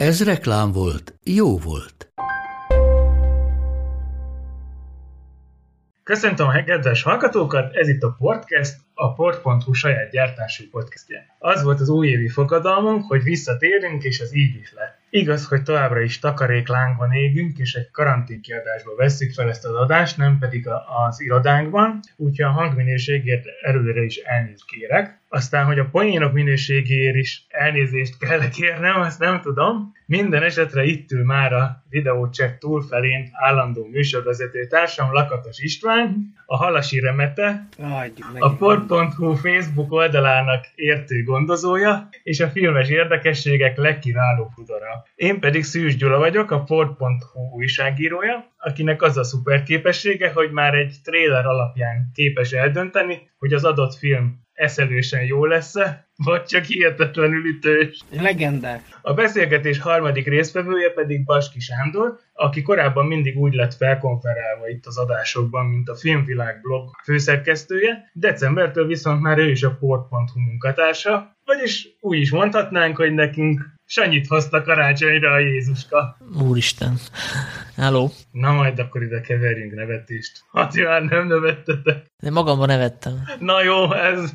Ez reklám volt, jó volt. Köszöntöm a kedves hallgatókat, ez itt a Podcast, a port.hu saját gyártású podcastje. Az volt az újévi fogadalmunk, hogy visszatérünk, és ez így is lett. Igaz, hogy továbbra is takaréklángban égünk, és egy karanténkiadásba vesszük fel ezt az adást, nem pedig a, az irodánkban, úgyhogy a hangminőségért előre is elnézést kérek. Aztán, hogy a poénok minőségéért is elnézést kell kérnem, azt nem tudom. Minden esetre itt ül már a videócsepp túlfelén állandó műsorvezető társam Lakatos István, a Halasi Remete, a port.hu Facebook oldalának értő gondozója, és a filmes érdekességek legkiválóbb udara. Én pedig Szűs Gyula vagyok, a port.hu újságírója, akinek az a szuper képessége, hogy már egy trailer alapján képes eldönteni, hogy az adott film eszelősen jó lesz-e, vagy csak hihetetlenül ütős. Legendák. A beszélgetés harmadik résztvevője pedig Baski Sándor, aki korábban mindig úgy lett felkonferálva itt az adásokban, mint a Filmvilág blog főszerkesztője, decembertől viszont már ő is a port.hu munkatársa, vagyis úgy is mondhatnánk, hogy nekünk Sanyit hozta karácsonyra a Jézuska. Úristen. Hello. Na majd akkor ide keverjünk nevetést. Hát már nem nevettetek. De magamban nevettem. Na jó, ez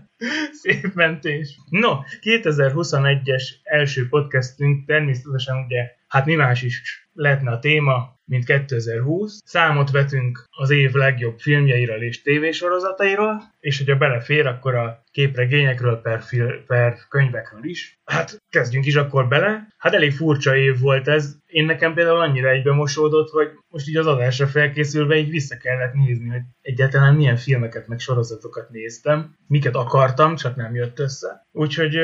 szép mentés. No, 2021-es első podcastünk természetesen ugye, hát mi más is lehetne a téma, mint 2020. Számot vetünk az év legjobb filmjeiről és tévésorozatairól, és hogyha belefér, akkor a képregényekről per, fil, per könyvekről is. Hát kezdjünk is akkor bele. Hát elég furcsa év volt ez. Én nekem például annyira egybe mosódott, hogy most így az adásra felkészülve így vissza kellett nézni, hogy egyáltalán milyen filmeket meg sorozatokat néztem, miket akartam, csak nem jött össze. Úgyhogy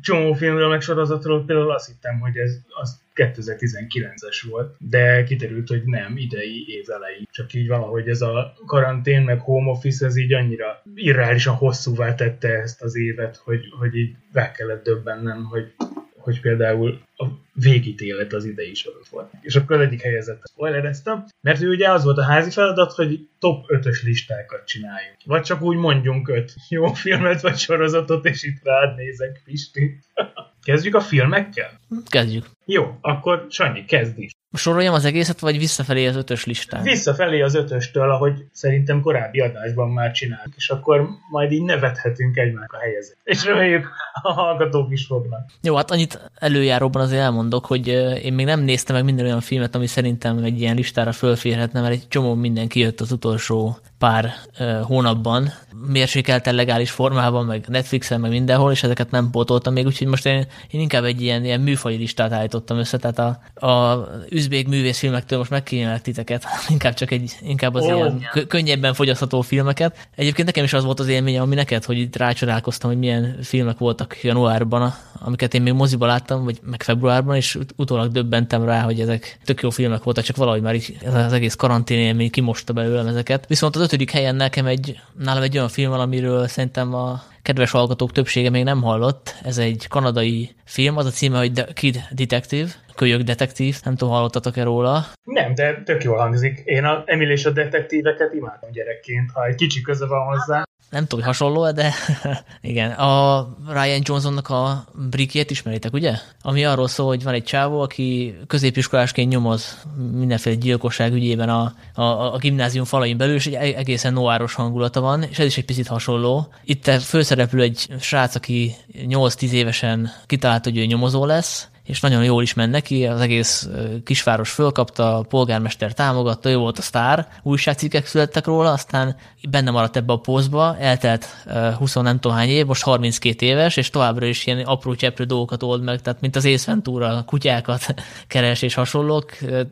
csomó filmről meg sorozatról például azt hittem, hogy ez az 2019-es volt, de kiderült, hogy nem, idei év elejé. Csak így valahogy ez a karantén meg home office, ez így annyira irreálisan hosszúvá tette ezt az évet, hogy, hogy így be kellett döbbennem, hogy hogy például a végítélet az idei sorot volt. És akkor az egyik helyezettet spoilereztem, mert ő ugye az volt a házi feladat, hogy top 5-ös listákat csináljunk. Vagy csak úgy mondjunk öt jó filmet vagy sorozatot, és itt rád nézek, Pisti. Kezdjük a filmekkel? Kezdjük. Jó, akkor Sanyi, kezd is. Soroljam az egészet, vagy visszafelé az ötös listán? Visszafelé az ötöstől, ahogy szerintem korábbi adásban már csináltuk, és akkor majd így nevethetünk egymásnak a helyezet. És reméljük a hallgatók is fognak. Jó, hát annyit előjáróban azért elmondok, hogy én még nem néztem meg minden olyan filmet, ami szerintem egy ilyen listára fölférhetne, mert egy csomó minden kijött az utolsó pár hónapban, mérsékelten legális formában, meg Netflixen, meg mindenhol, és ezeket nem pótoltam még, úgyhogy most én, én inkább egy ilyen, ilyen műfaj listát állítottam össze, tehát a, a üzbék művészfilmektől most megkímélek titeket, inkább csak egy, inkább az oh. ilyen könnyebben fogyasztható filmeket. Egyébként nekem is az volt az élményem, ami neked, hogy itt rácsodálkoztam, hogy milyen filmek voltak januárban, amiket én még moziba láttam, vagy meg februárban, és utólag döbbentem rá, hogy ezek tök jó filmek voltak, csak valahogy már így az egész karantén élmény kimosta belőlem ezeket. Viszont az ötödik helyen nekem egy, nálam egy olyan film, amiről szerintem a kedves hallgatók többsége még nem hallott. Ez egy kanadai film, az a címe, hogy The Kid Detective, kölyök detektív, nem tudom, hallottatok-e róla? Nem, de tök jól hangzik. Én a Emil és a detektíveket imádom gyerekként, ha egy kicsi köze van hozzá nem tudom, hogy hasonló de igen. A Ryan Johnsonnak a brikjét ismeritek, ugye? Ami arról szól, hogy van egy csávó, aki középiskolásként nyomoz mindenféle gyilkosság ügyében a, a, a gimnázium falain belül, és egy egészen noáros hangulata van, és ez is egy picit hasonló. Itt főszereplő egy srác, aki 8-10 évesen kitalált, hogy ő nyomozó lesz, és nagyon jól is ment neki, az egész kisváros fölkapta, a polgármester támogatta, ő volt a sztár, újságcikkek születtek róla, aztán benne maradt ebbe a pózba, eltelt 20 nem tudom hány év, most 32 éves, és továbbra is ilyen apró cseprő dolgokat old meg, tehát mint az észventúra, kutyákat keres és hasonlók,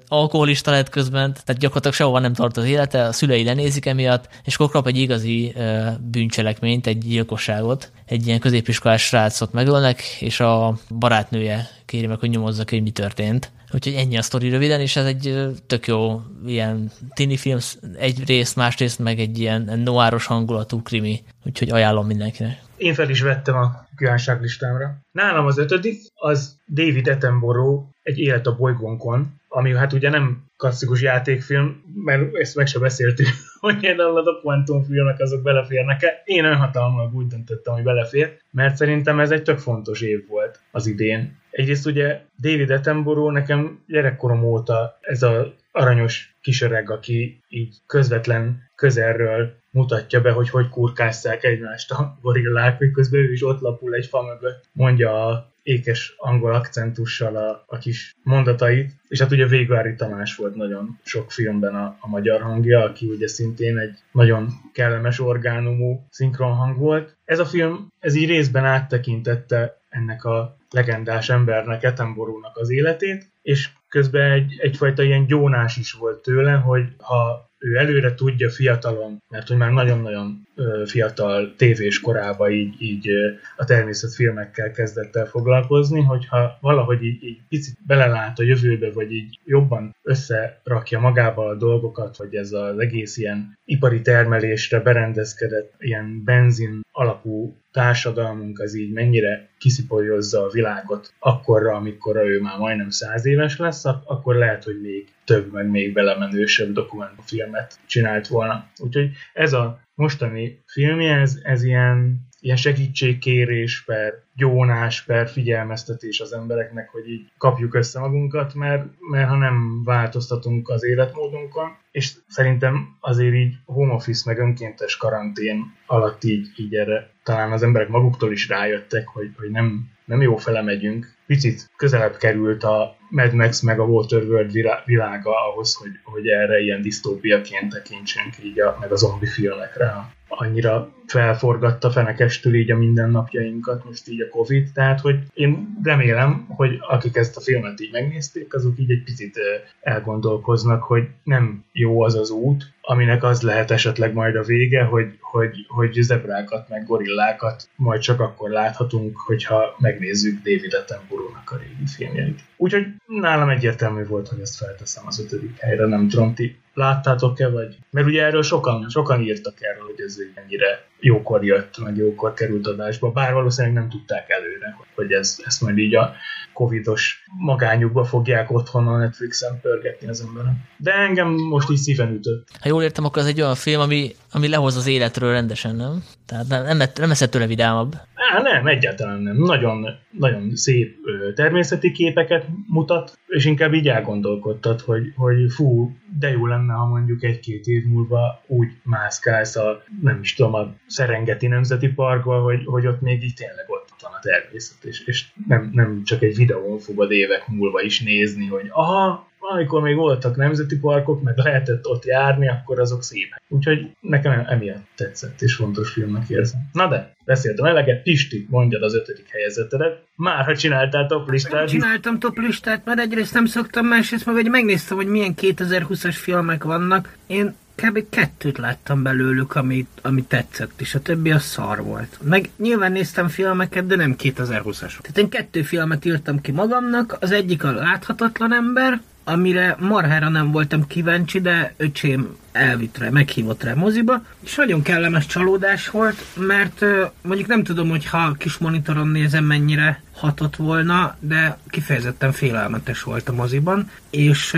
alkoholista lett közben, tehát gyakorlatilag sehova nem tart az élete, a szülei lenézik emiatt, és akkor kap egy igazi bűncselekményt, egy gyilkosságot, egy ilyen középiskolás srácot megölnek, és a barátnője kéri meg, hogy nyomozzak, hogy mi történt. Úgyhogy ennyi a sztori röviden, és ez egy tök jó ilyen tini film, egy részt, másrészt meg egy ilyen noáros hangulatú krimi, úgyhogy ajánlom mindenkinek. Én fel is vettem a kívánságlistámra. Nálam az ötödik, az David Attenborough, egy élet a bolygónkon, ami hát ugye nem klasszikus játékfilm, mert ezt meg se beszéltük, hogy például a dokumentumfilmek azok beleférnek-e. Én önhatalmal úgy döntöttem, hogy belefér, mert szerintem ez egy tök fontos év volt az idén. Egyrészt ugye David Attenborough nekem gyerekkorom óta ez a aranyos kisöreg, aki így közvetlen közelről mutatja be, hogy hogy kurkásszák egymást a gorillák, miközben ő is ott lapul egy fa mögött, mondja a ékes angol akcentussal a, a kis mondatait, és hát ugye Végvári Tamás volt nagyon sok filmben a, a magyar hangja, aki ugye szintén egy nagyon kellemes orgánumú szinkronhang volt. Ez a film, ez így részben áttekintette ennek a legendás embernek, Etenborúnak az életét, és közben egy, egyfajta ilyen gyónás is volt tőle, hogy ha ő előre tudja fiatalon, mert hogy már nagyon-nagyon fiatal tévés korában így, így a természetfilmekkel kezdett el foglalkozni, hogyha valahogy így, így picit belelát a jövőbe, vagy így jobban összerakja magával a dolgokat, hogy ez az egész ilyen ipari termelésre berendezkedett, ilyen benzin alapú társadalmunk az így mennyire kiszipolyozza a világot akkorra, amikor ő már majdnem száz éves lesz, akkor lehet, hogy még több, meg még belemenősebb dokumentumfilmet csinált volna. Úgyhogy ez a mostani filmje, ez, ez ilyen, ilyen segítségkérés per gyónás per figyelmeztetés az embereknek, hogy így kapjuk össze magunkat, mert, mert ha nem változtatunk az életmódunkon, és szerintem azért így home office meg önkéntes karantén alatt így, így erre talán az emberek maguktól is rájöttek, hogy, hogy nem, nem jó fele megyünk. Picit közelebb került a Mad Max meg a Waterworld világa ahhoz, hogy, hogy erre ilyen disztópiaként tekintsünk így a, meg a zombi filmekre. Annyira felforgatta fenekestül így a mindennapjainkat most így a Covid, tehát hogy én remélem, hogy akik ezt a filmet így megnézték, azok így egy picit elgondolkoznak, hogy nem jó az az út, aminek az lehet esetleg majd a vége, hogy, hogy, hogy zebrákat meg gorillákat majd csak akkor láthatunk, hogyha megnézzük David Attenborough-nak a régi filmjeit. Úgyhogy nálam egyértelmű volt, hogy ezt felteszem az ötödik helyre, nem tudom, ti láttátok-e, vagy... Mert ugye erről sokan, sokan írtak erről, hogy ez ennyire jókor jött, meg jókor került adásba, bár valószínűleg nem tudták előre, hogy ez, ezt majd így a covidos magányukba fogják otthon a Netflixen pörgetni az emberek. De engem most így szíven ütött. Ha jól értem, akkor ez egy olyan film, ami, ami lehoz az életről rendesen, nem? Tehát nem, nem, nem lesz tőle vidámabb. Á, nem, egyáltalán nem. Nagyon, nagyon szép természeti képeket mutat, és inkább így elgondolkodtat, hogy, hogy fú, de jó lenne, ha mondjuk egy-két év múlva úgy mászkálsz a, nem is tudom, a Szerengeti Nemzeti Parkba, hogy, hogy ott még így tényleg ott van a természet, és, és nem, nem csak egy videón fogod évek múlva is nézni, hogy aha, amikor még voltak nemzeti parkok, meg lehetett ott járni, akkor azok szépek. Úgyhogy nekem emiatt tetszett, és fontos filmnek érzem. Na de, beszéltem eleget, Pisti, mondjad az ötödik helyezetedet. Már ha csináltál toplistát. Csináltam toplistát, mert egyrészt nem szoktam, másrészt meg megnéztem, hogy milyen 2020-as filmek vannak. Én kb. kettőt láttam belőlük, ami, ami tetszett, és a többi a szar volt. Meg nyilván néztem filmeket, de nem 2020-as. Tehát én kettő filmet írtam ki magamnak, az egyik a Láthatatlan ember, amire marhára nem voltam kíváncsi, de öcsém elvitt rá, meghívott rá moziba, és nagyon kellemes csalódás volt, mert mondjuk nem tudom, hogy ha kis monitoron nézem, mennyire hatott volna, de kifejezetten félelmetes volt a moziban, és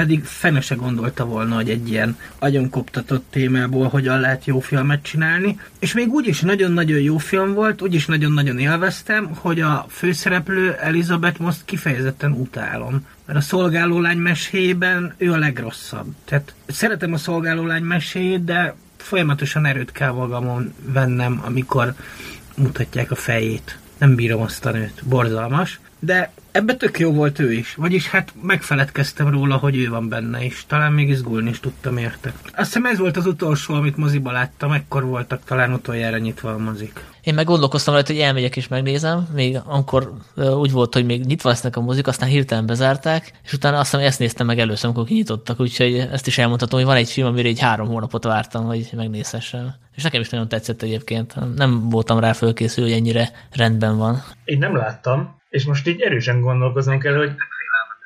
pedig fene se gondolta volna, hogy egy ilyen agyonkoptatott témából hogyan lehet jó filmet csinálni. És még úgy is nagyon-nagyon jó film volt, úgy is nagyon-nagyon élveztem, hogy a főszereplő Elizabeth most kifejezetten utálom. Mert a szolgálólány meséjében ő a legrosszabb. Tehát szeretem a szolgálólány meséjét, de folyamatosan erőt kell magamon vennem, amikor mutatják a fejét. Nem bírom azt a nőt. Borzalmas. De Ebbe tök jó volt ő is, vagyis hát megfeledkeztem róla, hogy ő van benne is. Talán még izgulni is tudtam érte. Azt hiszem ez volt az utolsó, amit moziba láttam, ekkor voltak talán utoljára nyitva a mozik. Én meg gondolkoztam rajta, hogy elmegyek és megnézem, még akkor úgy volt, hogy még nyitva lesznek a mozik, aztán hirtelen bezárták, és utána azt hiszem ezt néztem meg először, amikor kinyitottak, úgyhogy ezt is elmondhatom, hogy van egy film, amire egy három hónapot vártam, hogy megnézhessem. És nekem is nagyon tetszett egyébként. Nem voltam rá fölkészül, hogy ennyire rendben van. Én nem láttam, és most így erősen gondolkozom kell, hogy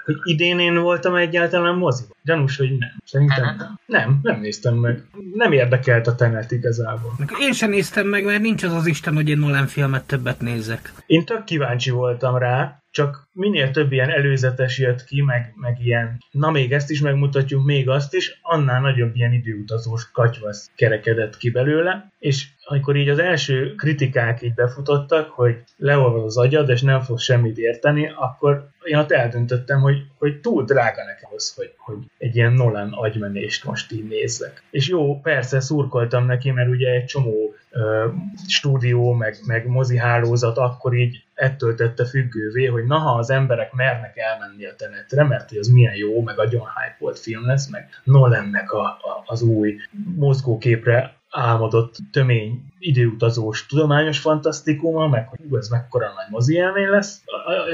hogy idén én voltam egyáltalán moziban. Gyanús, hogy nem. Szerintem nem. Nem, nem néztem meg. Nem érdekelt a Tenet igazából. Én sem néztem meg, mert nincs az az Isten, hogy én Nolan filmet többet nézzek. Én tök kíváncsi voltam rá, csak minél több ilyen előzetes jött ki, meg, meg ilyen, na még ezt is megmutatjuk, még azt is, annál nagyobb ilyen időutazós katyvasz kerekedett ki belőle, és amikor így az első kritikák így befutottak, hogy leolvad az agyad, és nem fog semmit érteni, akkor én ott eldöntöttem, hogy, hogy túl drága nekem az, hogy, hogy egy ilyen Nolan agymenést most így nézzek. És jó, persze szurkoltam neki, mert ugye egy csomó ö, stúdió, meg, meg mozi hálózat akkor így ettől tette függővé, hogy na, ha az emberek mernek elmenni a tenetre, mert hogy az milyen jó, meg agyon hype volt film lesz, meg Nolannek a, a, az új mozgóképre álmodott tömény időutazós tudományos fantasztikuma, meg hogy ú, ez mekkora nagy mozi élmény lesz.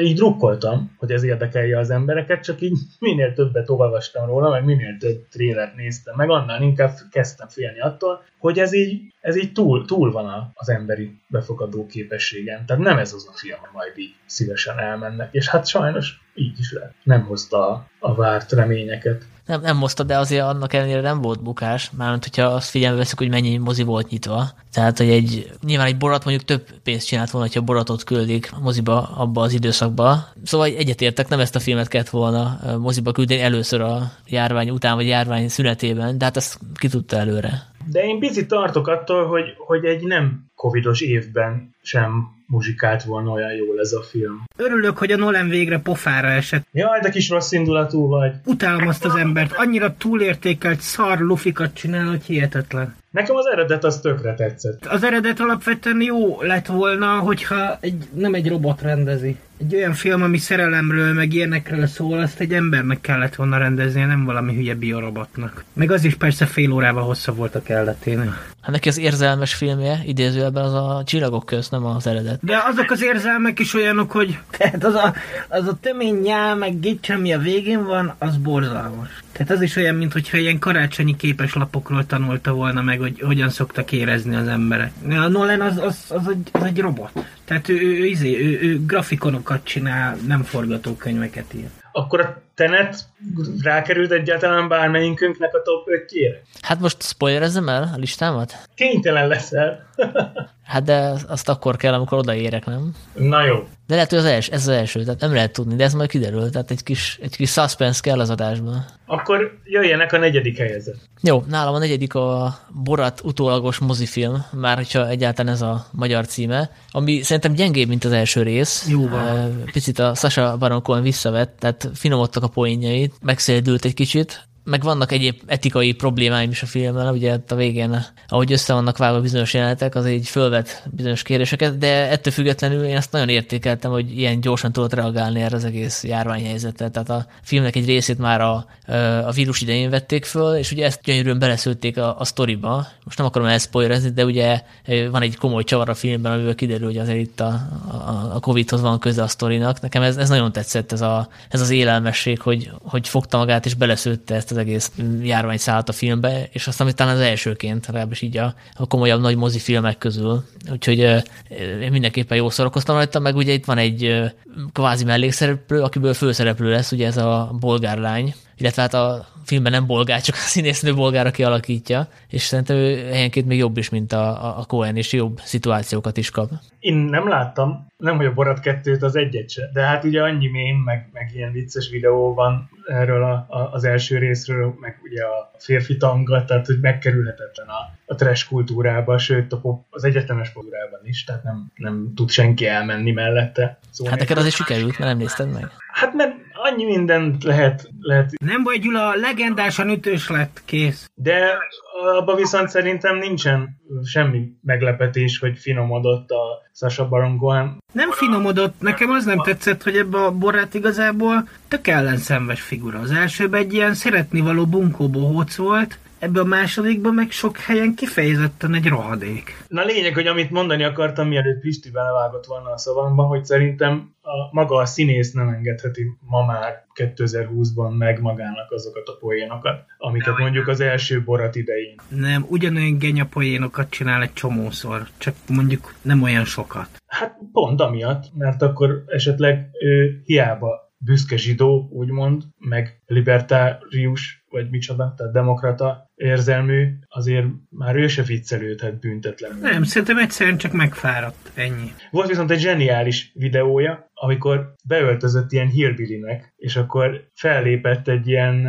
Így drukkoltam, hogy ez érdekelje az embereket, csak így minél többet olvastam róla, meg minél több trélert néztem, meg annál inkább kezdtem félni attól, hogy ez így, ez így túl, túl van az emberi befogadó képességen. Tehát nem ez az a film, majd így szívesen elmennek. És hát sajnos így is lett. Nem hozta a várt reményeket. Nem, nem hozta, de azért annak ellenére nem volt bukás, mármint hogyha azt figyelme veszük, hogy mennyi mozi volt nyitva. Tehát, hogy egy, nyilván egy borat mondjuk több pénzt csinált volna, hogyha boratot küldik moziba abba az időszakba. Szóval egyetértek, nem ezt a filmet kellett volna moziba küldeni először a járvány után, vagy járvány szünetében, de hát ezt ki tudta előre. De én picit tartok attól, hogy, hogy egy nem covidos évben sem muzsikált volna olyan jól ez a film. Örülök, hogy a Nolan végre pofára esett. Jaj, de kis rossz indulatú vagy. Utálom azt az embert, annyira túlértékelt szar lufikat csinál, hogy hihetetlen. Nekem az eredet az tökre tetszett. Az eredet alapvetően jó lett volna, hogyha egy, nem egy robot rendezi. Egy olyan film, ami szerelemről, meg ilyenekről szól, azt egy embernek kellett volna rendeznie, nem valami hülye biorobotnak. Meg az is persze fél órával hosszabb volt a kelleténél. Hát neki az érzelmes filmje, idézőjelben az a csillagok köz, nem az eredet. De azok az érzelmek is olyanok, hogy tehát az a, az a tömény nyál, meg gics, ami a végén van, az borzalmas. Tehát az is olyan, mintha ilyen karácsonyi képeslapokról tanulta volna meg, hogy hogyan szoktak érezni az emberek. A Nolan az, az, az, egy, az egy robot. Tehát ő, ő, ő, ő, ő grafikonokat csinál, nem forgatókönyveket ír. Akkor a Tenet rákerült egyáltalán bármelyikünknek a top 5-jére? Hát most spoilerezzem el a listámat? Kénytelen leszel. hát de azt akkor kell, amikor odaérek, nem? Na jó. De lehet, hogy az els, ez az első, tehát nem lehet tudni, de ez majd kiderül, tehát egy kis, egy kis suspense kell az adásban. Akkor jöjjenek a negyedik helyezet. Jó, nálam a negyedik a Borat utólagos mozifilm, már hogyha egyáltalán ez a magyar címe, ami szerintem gyengébb, mint az első rész. Jó van. Picit a Sasha Baron Cohen visszavett, tehát finomodtak a poénjait, megszéldült egy kicsit, meg vannak egyéb etikai problémáim is a filmmel, ugye a végén, ahogy össze vannak vágva bizonyos jelenetek, az így fölvet bizonyos kérdéseket, de ettől függetlenül én azt nagyon értékeltem, hogy ilyen gyorsan tudott reagálni erre az egész járványhelyzetre. Tehát a filmnek egy részét már a, a vírus idején vették föl, és ugye ezt gyönyörűen beleszülték a, a sztoriba. Most nem akarom elszpoilerezni, de ugye van egy komoly csavar a filmben, amiből kiderül, hogy azért itt a, a, a Covid-hoz van köze a sztorinak. Nekem ez, ez nagyon tetszett, ez, a, ez az élelmesség, hogy, hogy fogta magát és beleszőtte ezt az egész járvány szállt a filmbe, és aztán amit talán az elsőként, legalábbis így a, a komolyabb nagy mozifilmek közül. Úgyhogy én mindenképpen jó szórakoztam rajta, meg ugye itt van egy kvázi mellékszereplő, akiből főszereplő lesz, ugye ez a bolgár lány, illetve hát a filmben nem bolgár, csak a színésznő bolgár, aki alakítja, és szerintem ő helyenként még jobb is, mint a, a Cohen, és jobb szituációkat is kap. Én nem láttam, nem hogy a Borat kettőt az egyet se, de hát ugye annyi mém, meg, meg ilyen vicces videó van erről a, a, az első részről, meg ugye a férfi tanga, tehát hogy megkerülhetetlen a, a trash kultúrába, sőt a pop, az egyetemes kultúrában is, tehát nem, nem tud senki elmenni mellette. Szóval hát neked azért sikerült, mert nem nézted meg. Hát mert annyi mindent lehet, lehet... Nem baj, Gyula, legendásan ütős lett, kész. De abban viszont szerintem nincsen semmi meglepetés, hogy finomodott a Sasha Baron Cohen. Nem finomodott, nekem az nem tetszett, hogy ebbe a borát igazából tök ellenszenves figura. Az elsőben egy ilyen szeretnivaló bunkó bohóc volt, Ebben a másodikban meg sok helyen kifejezetten egy rohadék. Na lényeg, hogy amit mondani akartam, mielőtt Pisti belevágott volna a szavamba, hogy szerintem a, maga a színész nem engedheti ma már 2020-ban meg magának azokat a poénokat, amiket mondjuk az első borat idején. Nem, ugyanolyan genya poénokat csinál egy csomószor, csak mondjuk nem olyan sokat. Hát pont amiatt, mert akkor esetleg ő hiába büszke zsidó, úgymond, meg libertárius, vagy micsoda, tehát demokrata érzelmű, azért már ő se viccelődhet büntetlen. Nem, szerintem egyszerűen csak megfáradt, ennyi. Volt viszont egy zseniális videója, amikor beöltözött ilyen hillbillynek, és akkor fellépett egy ilyen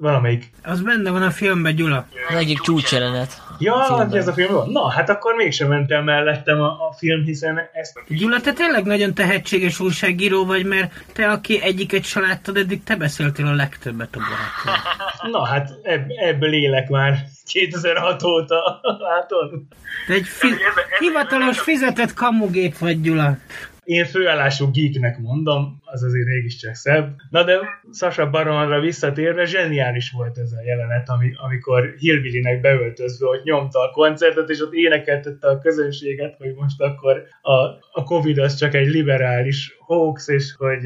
valamelyik... Az benne van a filmben, Gyula. Az egyik csúcsjelenet. Ja, hogy ez a film van? Na, hát akkor mégsem mentem mellettem a, a film, hiszen ezt... Gyula, te tényleg nagyon tehetséges újságíró vagy, mert te, aki egyiket se láttad, eddig te beszéltél a legtöbbet a barátról. Na, hát ebb, ebből élek már 2006 óta, látod? Te egy fi- hivatalos fizetett kamugép vagy, Gyula. Én főállású geeknek mondom, az azért mégiscsak szebb. Na de Sasha Baronra visszatérve, zseniális volt ez a jelenet, ami, amikor Hillbillynek beöltözve, hogy nyomta a koncertet, és ott énekeltette a közönséget, hogy most akkor a, a Covid az csak egy liberális hoax, és hogy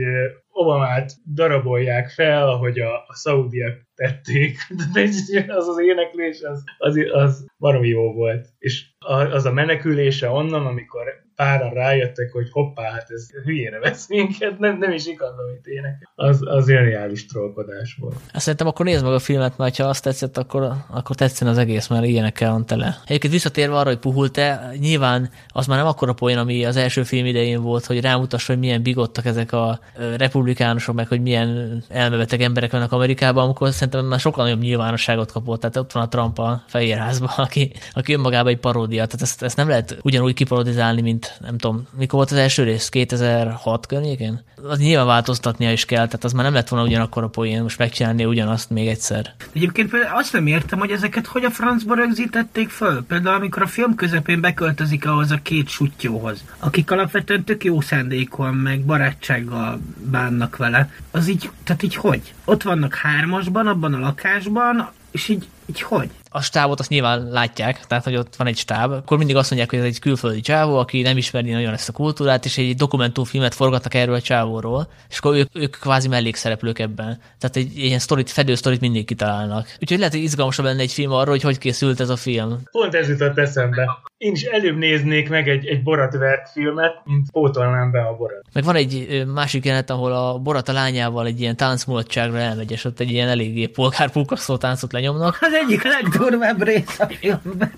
Obamát darabolják fel, ahogy a, a szaudiak tették. De az az éneklés, az, az, az baromi jó volt. És az a menekülése onnan, amikor páran rájöttek, hogy hoppá, hát ez hülyére vesz minket, nem, nem is igaz, amit ének. Az, az reális trollkodás volt. Azt szerintem akkor nézd meg a filmet, mert ha azt tetszett, akkor, akkor tetszen az egész, mert ilyenekkel van tele. Egyébként visszatérve arra, hogy puhult-e, nyilván az már nem akkora poén, ami az első film idején volt, hogy rámutassa, hogy milyen bigottak ezek a republikánusok, meg hogy milyen elmebeteg emberek vannak Amerikában, amikor szerintem már sokkal nagyobb nyilvánosságot kapott. Tehát ott van a Trump a Fehérházban, aki, aki önmagában egy paródia. Tehát ezt, ezt nem lehet ugyanúgy kiparodizálni, mint nem tudom, mikor volt az első rész? 2006 környékén? Az nyilván változtatnia is kell, tehát az már nem lett volna ugyanakkor a poén, most megcsinálni ugyanazt még egyszer. Egyébként azt nem értem, hogy ezeket hogy a francba rögzítették föl. Például amikor a film közepén beköltözik ahhoz a két sutyóhoz, akik alapvetően tök jó szándékon, meg barátsággal bánnak vele. Az így, tehát így hogy? Ott vannak hármasban, abban a lakásban, és így, így hogy? A stábot azt nyilván látják, tehát hogy ott van egy stáb, akkor mindig azt mondják, hogy ez egy külföldi csávó, aki nem ismeri nagyon ezt a kultúrát, és egy dokumentumfilmet forgatnak erről a csávóról, és akkor ők, ők kvázi mellékszereplők ebben. Tehát egy, egy ilyen sztorit, fedő sztorit mindig kitalálnak. Úgyhogy lehet, hogy izgalmasabb lenne egy film arról, hogy hogy készült ez a film. Pont ez jutott eszembe. Én is előbb néznék meg egy, egy Borat filmet, mint pótolnám be a Borat. Meg van egy másik jelenet, ahol a Borat a lányával egy ilyen táncmulatságra elmegy, és ott egy ilyen eléggé polgárpulkasztó táncot lenyomnak. Az egyik legdurvább rész a filmben.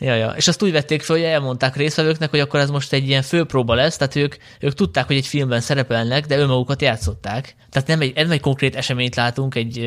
Ja, ja. És azt úgy vették fel, hogy elmondták részvevőknek, hogy akkor ez most egy ilyen főpróba lesz, tehát ők, ők tudták, hogy egy filmben szerepelnek, de önmagukat játszották. Tehát nem egy, nem egy konkrét eseményt látunk, egy,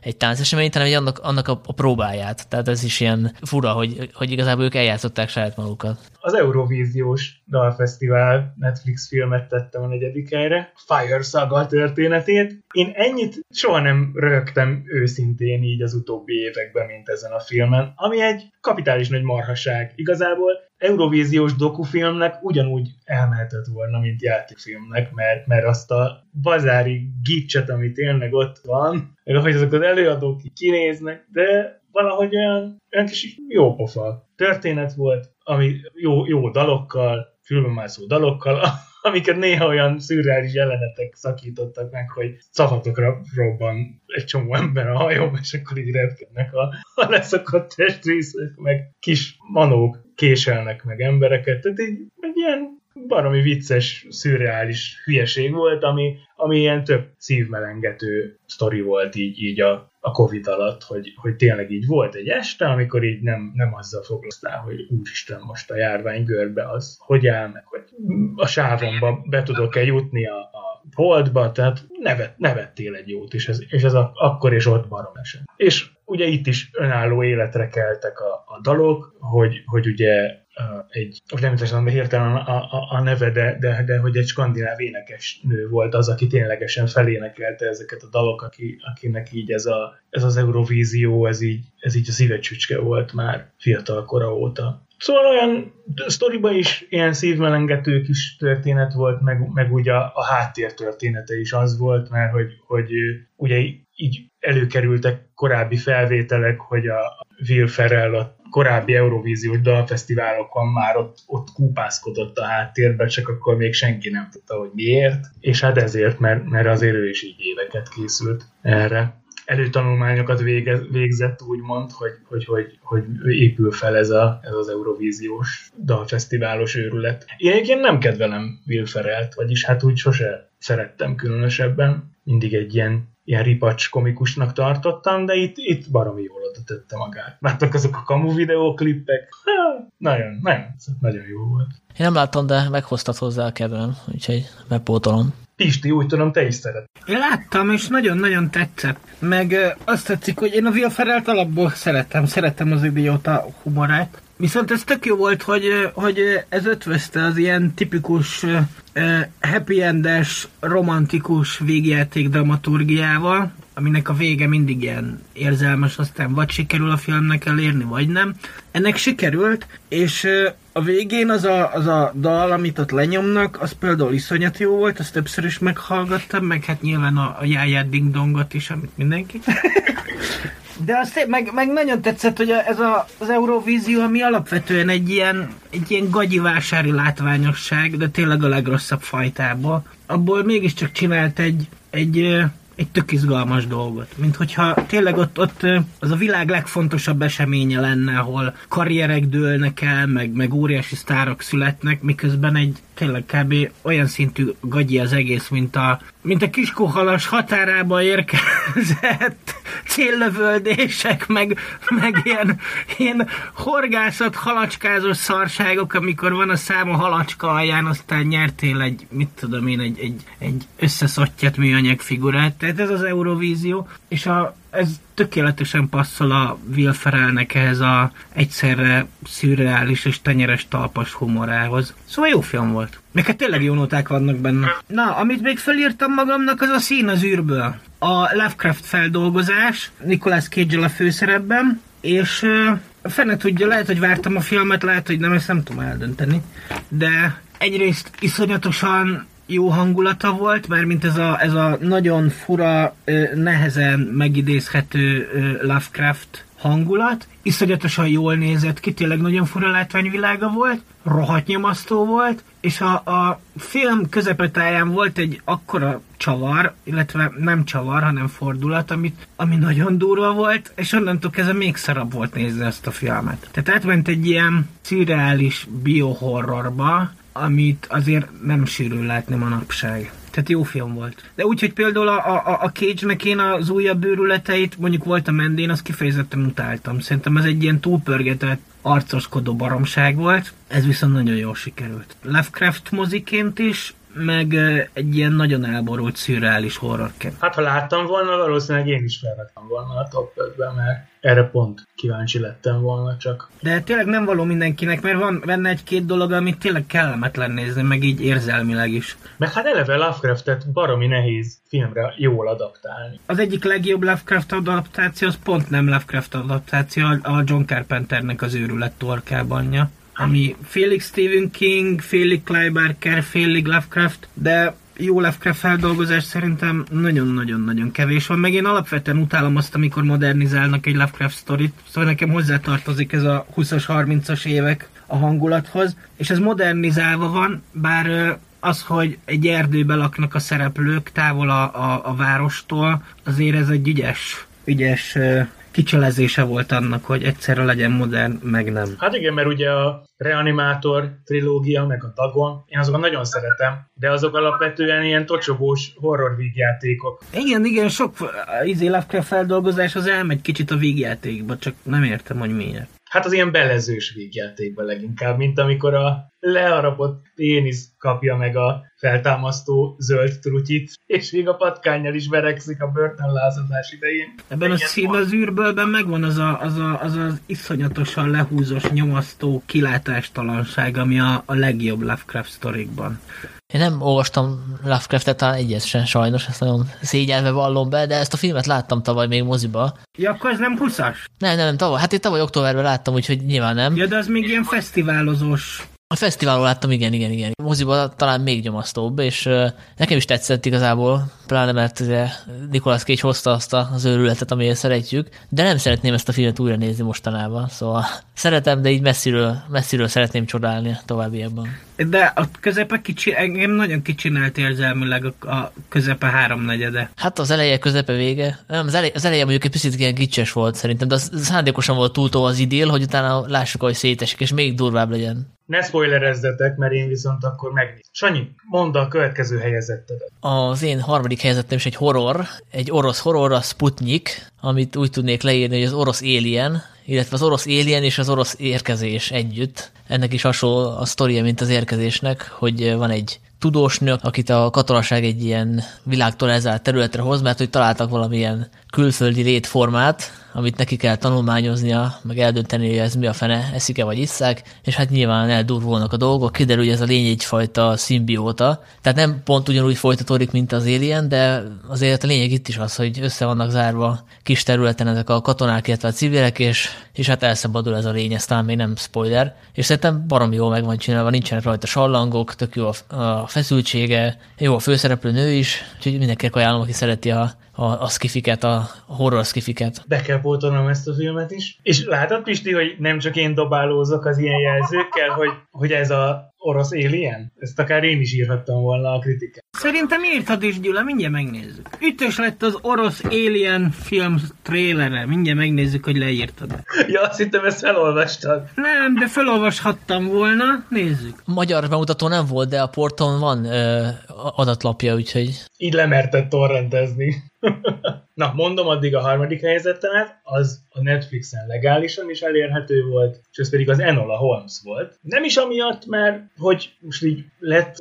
egy tánceseményt, hanem egy annak, annak a, a, próbáját. Tehát ez is ilyen fura, hogy, hogy igazából ők eljátszották saját magukat. Az Eurovíziós Dalfesztivál Netflix filmet tettem a negyedik helyre, Fire Saga történetét. Én ennyit soha nem rögtem őszintén így az utóbbi években, mint ezen a filmen, ami egy kapitális nagy marhaság. Igazából Eurovíziós dokufilmnek ugyanúgy elmehetett volna, mint játékfilmnek, mert, mert azt a bazári gicset, ami tényleg ott van, meg ahogy azok az előadók kinéznek, de valahogy olyan, olyan kis jó pofa történet volt, ami jó, jó dalokkal, fülbemászó dalokkal, amiket néha olyan szürreális jelenetek szakítottak meg, hogy szavatokra robban egy csomó ember a hajóba, és akkor így repkednek a, a leszakadt testrészek, meg kis manók késelnek meg embereket, tehát így egy ilyen baromi vicces, szürreális hülyeség volt, ami, ami ilyen több szívmelengető sztori volt így, így a, a Covid alatt, hogy, hogy tényleg így volt egy este, amikor így nem, nem azzal foglalkoztál, hogy úristen, most a járvány görbe az hogy áll, hogy a sávomba be tudok-e jutni a, a holdba, tehát nevet, nevettél egy jót, és ez, és ez a, akkor és ott barom eset. És ugye itt is önálló életre keltek a, a dalok, hogy, hogy ugye egy, most nem tudom hirtelen a, a, a neve, de, de, de hogy egy skandináv énekes nő volt az, aki ténylegesen felénekelte ezeket a dalok, aki, akinek így ez, a, ez az Eurovízió, ez így, ez így a szívecsücske volt már fiatal kora óta. Szóval olyan sztoriban is ilyen szívmelengető kis történet volt, meg, meg ugye a, a háttér története is az volt, mert hogy, hogy ugye így előkerültek korábbi felvételek, hogy a Will Ferrell a korábbi Eurovíziós dalfesztiválokon már ott, ott kúpászkodott a háttérben, csak akkor még senki nem tudta, hogy miért, és hát ezért, mert, mert azért ő is így éveket készült erre előtanulmányokat végez, végzett, úgymond, hogy, hogy, hogy, hogy épül fel ez, a, ez az Eurovíziós dalfesztiválos őrület. Én egyébként nem kedvelem Will Ferrell-t, vagyis hát úgy sose szerettem különösebben. Mindig egy ilyen, ilyen ripacs komikusnak tartottam, de itt, itt baromi jól oda tette magát. Láttak azok a kamu videóklippek? Ha, nagyon, nagyon, nagyon jó volt. Én nem láttam, de meghoztad hozzá a kedvem, úgyhogy bepótolom. Pisti, úgy tudom, te is szeret. Én láttam, és nagyon-nagyon tetszett. Meg azt tetszik, hogy én a Will Ferrell-t alapból szeretem, szeretem az idióta humorát. Viszont ez tök jó volt, hogy, hogy ez ötvözte az ilyen tipikus happy endes, romantikus végjáték dramaturgiával, aminek a vége mindig ilyen érzelmes, aztán vagy sikerül a filmnek elérni, vagy nem. Ennek sikerült, és a végén az a, az a dal, amit ott lenyomnak, az például iszonyat jó volt, azt többször is meghallgattam, meg hát nyilván a, a jáját ding dongot is, amit mindenki. De azt meg, meg nagyon tetszett, hogy ez a, az Eurovízió, ami alapvetően egy ilyen, egy ilyen gagyi vásári látványosság, de tényleg a legrosszabb fajtából, abból mégiscsak csinált egy, egy, egy tök izgalmas dolgot. Mint hogyha tényleg ott, ott az a világ legfontosabb eseménye lenne, ahol karrierek dőlnek el, meg, meg óriási sztárok születnek, miközben egy tényleg kb. olyan szintű gagyi az egész, mint a, mint a kiskóhalas határába érkezett céllövöldések, meg, meg ilyen, ilyen horgászat, halacskázós szarságok, amikor van a szám a halacska alján, aztán nyertél egy, mit tudom én, egy, egy, egy összeszottyat műanyag figurát. Tehát ez az Eurovízió, és a, ez tökéletesen passzol a Will Ferrellnek ehhez a egyszerre szürreális és tenyeres talpas humorához. Szóval jó film volt. Meg hát tényleg jó noták vannak benne. Na, amit még felírtam magamnak, az a szín az űrből. A Lovecraft feldolgozás, Nicolas cage a főszerepben, és uh, fene tudja, lehet, hogy vártam a filmet, lehet, hogy nem, ezt nem tudom eldönteni. De egyrészt iszonyatosan jó hangulata volt, mert mint ez a, ez a nagyon fura, nehezen megidézhető Lovecraft hangulat, iszonyatosan jól nézett ki, tényleg nagyon fura látványvilága volt, rohadt nyomasztó volt, és a, a film közepetáján volt egy akkora csavar, illetve nem csavar, hanem fordulat, amit, ami nagyon durva volt, és onnantól kezdve még szarabb volt nézni ezt a filmet. Tehát átment egy ilyen szürreális biohorrorba, amit azért nem sűrű látni manapság. Tehát jó film volt. De úgy, hogy például a, a, a Cage-nek én az újabb bőrületeit, mondjuk volt a Mendén, azt kifejezetten utáltam. Szerintem ez egy ilyen túlpörgetett, arcoskodó baromság volt. Ez viszont nagyon jól sikerült. Lovecraft moziként is, meg egy ilyen nagyon elborult, szürreális horrorként. Hát ha láttam volna, valószínűleg én is felvettem volna a top 5-be, mert erre pont kíváncsi lettem volna csak. De tényleg nem való mindenkinek, mert van benne egy-két dolog, amit tényleg kellemetlen nézni, meg így érzelmileg is. Meg hát eleve Lovecraftet baromi nehéz filmre jól adaptálni. Az egyik legjobb Lovecraft adaptáció, az pont nem Lovecraft adaptáció, a John Carpenternek az őrület torkában ami félig Stephen King, félig Clive Barker, félig Lovecraft, de jó Lovecraft feldolgozás szerintem nagyon-nagyon-nagyon kevés van, meg én alapvetően utálom azt, amikor modernizálnak egy Lovecraft sztorit, szóval nekem hozzátartozik ez a 20-as, 30-as évek a hangulathoz, és ez modernizálva van, bár az, hogy egy erdőbe laknak a szereplők távol a, a, a várostól, azért ez egy ügyes, ügyes kicselezése volt annak, hogy egyszerre legyen modern, meg nem. Hát igen, mert ugye a Reanimátor trilógia, meg a Dagon, én azokat nagyon szeretem, de azok alapvetően ilyen tocsobós horror vígjátékok. Igen, igen, sok izé Lovecraft feldolgozás az elmegy kicsit a vígjátékba, csak nem értem, hogy miért. Hát az ilyen belezős vígjátékban leginkább, mint amikor a learapott pénisz kapja meg a feltámasztó zöld trutyit, és még a patkányjal is verekszik a börtönlázadás idején. Ebben a szín az űrbőlben megvan az, a, az, a, az az iszonyatosan lehúzós, nyomasztó kilátástalanság, ami a, a legjobb Lovecraft sztorikban. Én nem olvastam Lovecraftet, talán egyet sem sajnos, ezt nagyon szégyelve vallom be, de ezt a filmet láttam tavaly még moziba. Ja, akkor ez nem 20-as? Nem, nem, nem, tavaly, hát én tavaly októberben láttam, úgyhogy nyilván nem. Ja, de az még ilyen fesztiválozós a fesztiválon láttam, igen, igen, igen. A moziban talán még nyomasztóbb, és nekem is tetszett igazából, pláne mert ugye Nicolas Cage hozta azt az őrületet, amiért szeretjük, de nem szeretném ezt a filmet újra nézni mostanában, szóval szeretem, de így messziről, messziről szeretném csodálni továbbiakban. De a közepe kicsi, engem nagyon kicsinált érzelmileg a, a közepe háromnegyede. Hát az eleje, közepe, vége. Nem, az eleje, az eleje mondjuk egy picit ilyen kicses volt szerintem, de az szándékosan volt túltó az idél, hogy utána lássuk, hogy szétesik, és még durvább legyen. Ne spoilerezzetek, mert én viszont akkor megnézem. Sanyi, mondd a következő helyezettedet. Az én harmadik helyezettem is egy horror, egy orosz horror, a Sputnik, amit úgy tudnék leírni, hogy az orosz Alien, illetve az orosz Alien és az orosz érkezés együtt. Ennek is hasonló a sztoria, mint az érkezésnek, hogy van egy tudós nő, akit a katonaság egy ilyen világtól elzárt területre hoz, mert hogy találtak valamilyen külföldi létformát, amit neki kell tanulmányoznia, meg eldönteni, hogy ez mi a fene, eszik-e vagy isszák, és hát nyilván eldurvulnak a dolgok, kiderül, hogy ez a lény egyfajta szimbióta, tehát nem pont ugyanúgy folytatódik, mint az Alien, de azért a lényeg itt is az, hogy össze vannak zárva kis területen ezek a katonák, illetve a civilek, és, és hát elszabadul ez a lény, ez talán még nem spoiler, és szerintem baromi jól meg van csinálva, nincsenek rajta sallangok, tök jó a, a feszültsége, jó a főszereplő nő is, úgyhogy mindenkinek ajánlom, aki szereti a a, a skifiket, a horror skifiket. Be kell pótolnom ezt a filmet is. És látod, Pisti, hogy nem csak én dobálózok az ilyen jelzőkkel, hogy, hogy ez a orosz Alien? Ezt akár én is írhattam volna a kritikát. Szerintem írtad is, Gyula, mindjárt megnézzük. Ütős lett az orosz Alien film trélere. Mindjárt megnézzük, hogy leírtad. Ja, azt hittem, ezt felolvastad. Nem, de felolvashattam volna. Nézzük. Magyar bemutató nem volt, de a porton van ö, adatlapja, úgyhogy... Így lemertett torrentezni. Na, mondom addig a harmadik helyzetemet, az a Netflixen legálisan is elérhető volt, és ez pedig az Enola Holmes volt. Nem is amiatt, mert hogy most így lett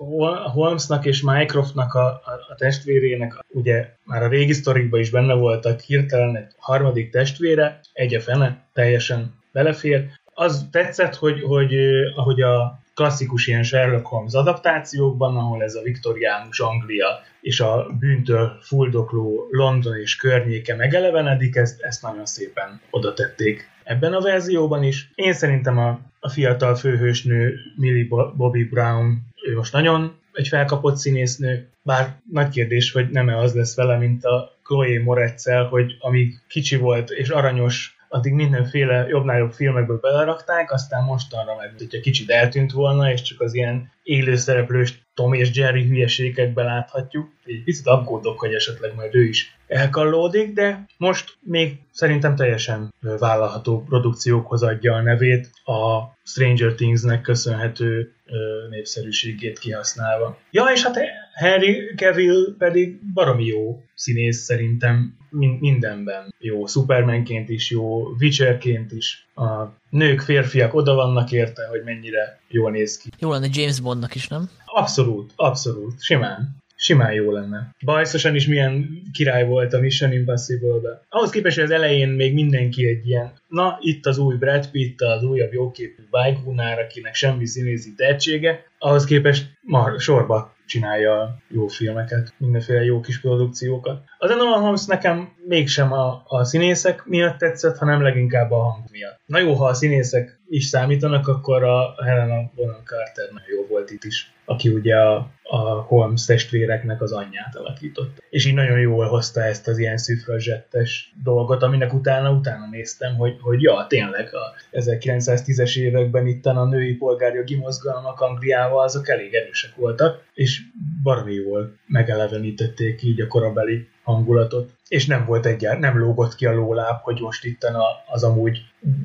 Holmesnak és Mycroftnak a, a, a testvérének, ugye már a régi sztorikban is benne voltak hirtelen egy harmadik testvére, egy a fene, teljesen belefér. Az tetszett, hogy, hogy ahogy a klasszikus ilyen Sherlock Holmes adaptációkban, ahol ez a viktoriánus Anglia és a bűntől fuldokló London és környéke megelevenedik, ezt, ezt nagyon szépen oda tették ebben a verzióban is. Én szerintem a, a fiatal főhősnő Millie Bobby Brown, ő most nagyon egy felkapott színésznő, bár nagy kérdés, hogy nem-e az lesz vele, mint a Chloe Moretzel, hogy amíg kicsi volt és aranyos addig mindenféle jobbnál jobb filmekből belerakták, aztán mostanra meg, hogyha kicsit eltűnt volna, és csak az ilyen élőszereplős Tom és Jerry hülyeséget beláthatjuk. Egy picit aggódok, hogy esetleg majd ő is elkallódik, de most még szerintem teljesen vállalható produkciókhoz adja a nevét a Stranger Things-nek köszönhető népszerűségét kihasználva. Ja, és hát Harry Cavill pedig baromi jó színész szerintem mindenben. Jó Supermanként is, jó Witcherként is. A nők, férfiak oda vannak érte, hogy mennyire jól néz ki. Jó lenne James Bondnak is, nem? Abszolút, abszolút. Simán simán jó lenne. Bajszosan is milyen király volt a Mission Impossible-be. Ahhoz képest, hogy az elején még mindenki egy ilyen, na, itt az új Brad Pitt, az újabb jóképű Bajgunár, akinek semmi színézi tehetsége, ahhoz képest mar, sorba csinálja jó filmeket, mindenféle jó kis produkciókat. Az Enola Holmes nekem mégsem a, a színészek miatt tetszett, hanem leginkább a hang miatt. Na jó, ha a színészek is számítanak, akkor a Helena Bonham Carter nagyon jó volt itt is, aki ugye a, a Holmes testvéreknek az anyját alakított. És így nagyon jól hozta ezt az ilyen szüfrazsettes dolgot, aminek utána utána néztem, hogy, hogy ja, tényleg a 1910-es években itt a női polgárjogi mozgalmak Angliával azok elég erősek voltak, és baromi jól megelevenítették így a korabeli hangulatot, és nem volt egyáltalán, nem lógott ki a lóláb, hogy most itt az amúgy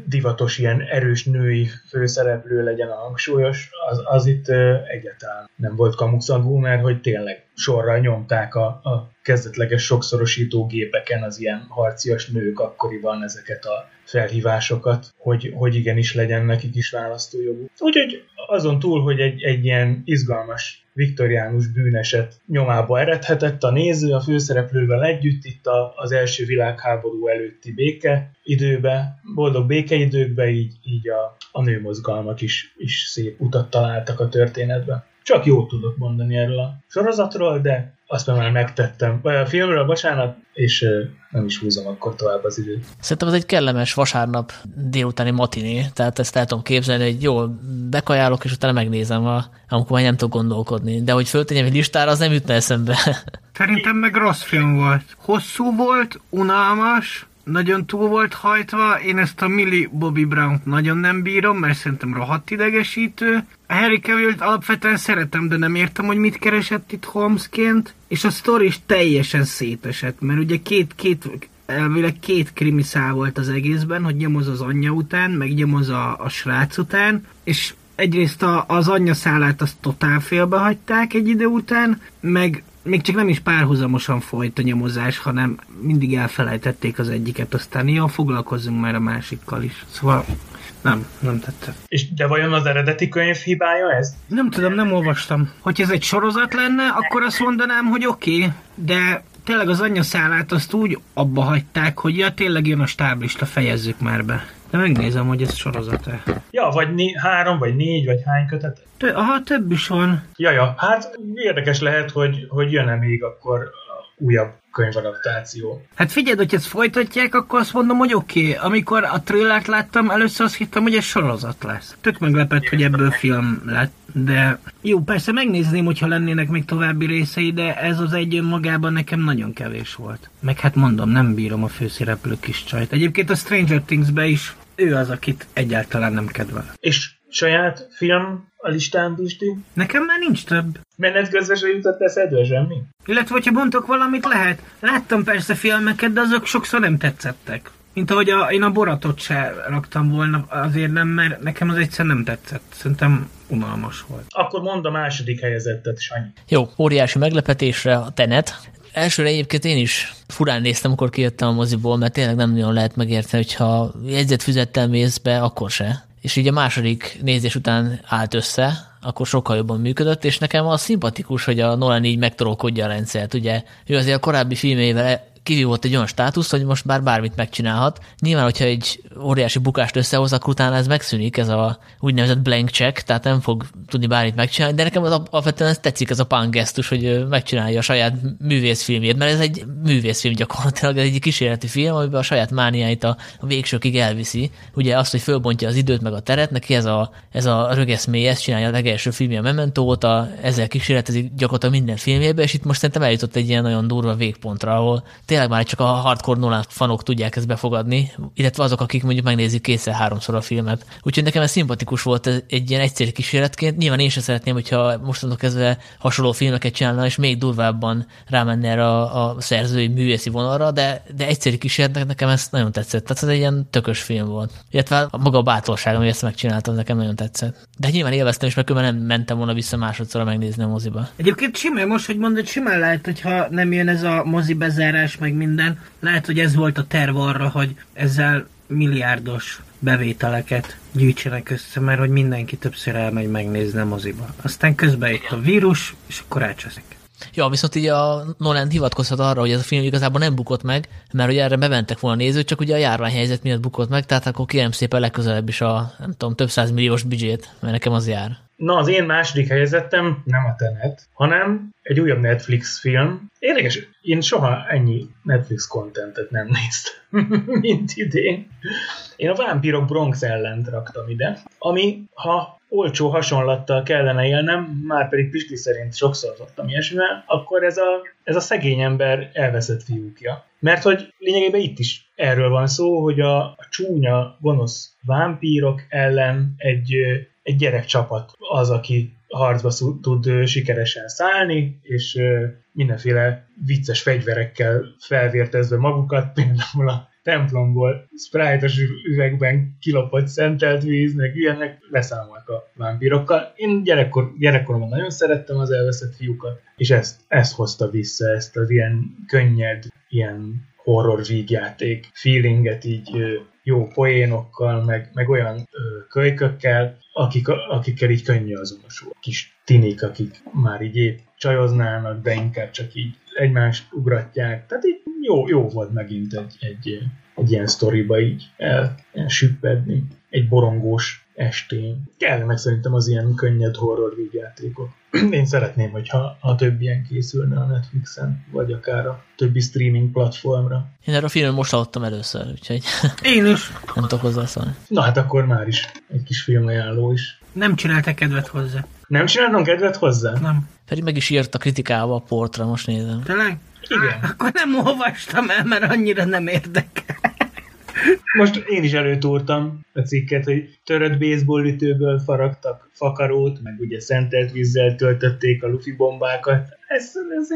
divatos ilyen erős női főszereplő legyen a hangsúlyos, az, az itt egyáltalán nem volt kamuszagú, mert hogy tényleg sorra nyomták a, a kezdetleges sokszorosító gépeken az ilyen harcias nők akkoriban ezeket a felhívásokat, hogy, hogy igenis legyen nekik is választójoguk. Úgyhogy azon túl, hogy egy, egy ilyen izgalmas viktoriánus bűneset nyomába eredhetett a néző a főszereplővel együtt itt a, az első világháború előtti béke időbe, boldog békeidőkbe, így, így a, a nőmozgalmak is, is szép utat találtak a történetbe. Csak jót tudok mondani erről a sorozatról, de azt már megtettem. Vagy a filmről, bocsánat, és nem is húzom akkor tovább az időt. Szerintem ez egy kellemes vasárnap délutáni matiné, tehát ezt el tudom képzelni, hogy jó, bekajálok, és utána megnézem, a, amikor már nem tudok gondolkodni. De hogy föltegyem egy listára, az nem jutna eszembe. Szerintem meg rossz film volt. Hosszú volt, unalmas, nagyon túl volt hajtva, én ezt a Millie Bobby brown nagyon nem bírom, mert szerintem rohadt idegesítő. A Harry cavill alapvetően szeretem, de nem értem, hogy mit keresett itt Holmesként, és a sztori is teljesen szétesett, mert ugye két, két elvileg két krimiszál volt az egészben, hogy nyomoz az anyja után, meg nyomoz a, a srác után, és egyrészt a, az anyja szálát azt totál félbehagyták egy idő után, meg még csak nem is párhuzamosan folyt a nyomozás, hanem mindig elfelejtették az egyiket, aztán jó, foglalkozzunk már a másikkal is. Szóval nem, nem tetszett. És de vajon az eredeti könyv hibája ez? Nem tudom, nem olvastam. Hogy ez egy sorozat lenne, akkor azt mondanám, hogy oké, okay, de tényleg az anyaszálát azt úgy abba hagyták, hogy ja, tényleg jön a stáblista, fejezzük már be. De megnézem, hogy ez sorozat-e. Ja, vagy né- három, vagy négy, vagy hány kötet? Aha, több is van. Ja, ja, hát érdekes lehet, hogy, hogy jön-e még akkor újabb könyvadaptáció. Hát figyeld, hogy ezt folytatják, akkor azt mondom, hogy oké. Okay. Amikor a trailert láttam, először azt hittem, hogy ez sorozat lesz. Tök meglepett, hogy ebből film lett. De jó, persze megnézném, hogyha lennének még további részei, de ez az egy önmagában nekem nagyon kevés volt. Meg hát mondom, nem bírom a főszereplő kis csajt. Egyébként a Stranger Things-be is ő az, akit egyáltalán nem kedvel. És saját film a listán, Pisti? Nekem már nincs több. Menet közben se jutott eszedbe semmi? Illetve, hogyha mondtok valamit, lehet. Láttam persze filmeket, de azok sokszor nem tetszettek. Mint ahogy a, én a boratot se raktam volna, azért nem, mert nekem az egyszer nem tetszett. Szerintem unalmas volt. Akkor mondd a második helyezettet, Sanyi. Jó, óriási meglepetésre a Tenet. Elsőre egyébként én is furán néztem, akkor kijöttem a moziból, mert tényleg nem nagyon lehet megérteni, hogyha jegyzetfüzettel mész be, akkor se és így a második nézés után állt össze, akkor sokkal jobban működött, és nekem az szimpatikus, hogy a Nolan így megtorolkodja a rendszert. Ugye ő azért a korábbi filmével kivívott egy olyan státusz, hogy most bár bármit megcsinálhat. Nyilván, hogyha egy óriási bukást összehoz, akkor utána ez megszűnik, ez a úgynevezett blank check, tehát nem fog tudni bármit megcsinálni, de nekem az alapvetően ez tetszik, ez a punk gesztus, hogy megcsinálja a saját művészfilmjét, mert ez egy művészfilm gyakorlatilag, ez egy kísérleti film, amiben a saját mániáit a végsőkig elviszi. Ugye azt, hogy fölbontja az időt meg a teret, neki ez a, ez a rögeszmély, ezt csinálja a legelső filmje a Memento óta, ezzel kísérletezik gyakorlatilag minden filmjébe, és itt most szerintem eljutott egy ilyen nagyon durva végpontra, ahol tényleg már csak a hardcore Nolan fanok tudják ezt befogadni, illetve azok, akik mondjuk megnézik kétszer-háromszor a filmet. Úgyhogy nekem ez szimpatikus volt ez egy ilyen egyszerű kísérletként. Nyilván én sem szeretném, hogyha mostantól kezdve hasonló filmeket csinálna, és még durvábban rámenne erre a, a szerzői művészi vonalra, de, de egyszerű kísérletnek nekem ez nagyon tetszett. Tehát ez egy ilyen tökös film volt. Illetve a maga a bátorság, ami ezt megcsináltam, nekem nagyon tetszett. De nyilván élveztem, és mert nem mentem volna vissza másodszor megnézni a moziba. Egyébként simán, most, hogy mondod, simán lehet, hogyha nem jön ez a mozi bezárás, meg minden, lehet, hogy ez volt a terv arra, hogy ezzel milliárdos bevételeket gyűjtsenek össze, mert hogy mindenki többször elmegy megnézni a moziba. Aztán közben itt a vírus, és akkor elcseszik. Ja, viszont így a Nolan hivatkozhat arra, hogy ez a film igazából nem bukott meg, mert ugye erre beventek volna nézőt, csak ugye a járványhelyzet miatt bukott meg, tehát akkor kérem szépen legközelebb is a, nem tudom, több milliós büdzsét, mert nekem az jár. Na, az én második helyezettem nem a Tenet, hanem egy újabb Netflix film. Érdekes, én soha ennyi Netflix kontentet nem néztem, mint idén. Én a Vámpírok Bronx ellent raktam ide, ami, ha olcsó hasonlattal kellene élnem, már pedig Pisti szerint sokszor szoktam ilyesmivel, akkor ez a, ez a szegény ember elveszett fiúkja. Mert hogy lényegében itt is erről van szó, hogy a, a csúnya, gonosz vámpírok ellen egy, egy gyerekcsapat az, aki harcba tud sikeresen szállni, és mindenféle vicces fegyverekkel felvértezve magukat, például a templomból sprite üvegben kilopott szentelt víz, meg ilyenek leszámolnak a vámpírokkal. Én gyerekkor, gyerekkoromban nagyon szerettem az elveszett fiúkat, és ezt, ezt hozta vissza, ezt az ilyen könnyed, ilyen horror vígjáték feelinget így jó poénokkal, meg, meg olyan ö, kölykökkel, akik, akikkel így könnyű azonosul. Kis tinik, akik már így épp csajoznának, de inkább csak így egymást ugratják. Tehát így jó, jó volt megint egy, egy, egy ilyen sztoriba így el, süppedni. Egy borongós estén. Kellenek szerintem az ilyen könnyed horror vígjátékok. Én szeretném, hogyha a több ilyen készülne a Netflixen, vagy akár a többi streaming platformra. Én erről a filmet most hallottam először, úgyhogy Én is. nem tudok hozzászólni. Na hát akkor már is egy kis filmajánló is. Nem csináltak kedvet hozzá. Nem csinálnom kedvet hozzá? Nem. Pedig meg is írt a kritikába a portra, most nézem. Tényleg? Igen. Akkor nem olvastam el, mert annyira nem érdekel. Most én is előtúrtam a cikket, hogy törött baseball ütőből faragtak fakarót, meg ugye szentelt vízzel töltötték a lufi bombákat. Ez, ez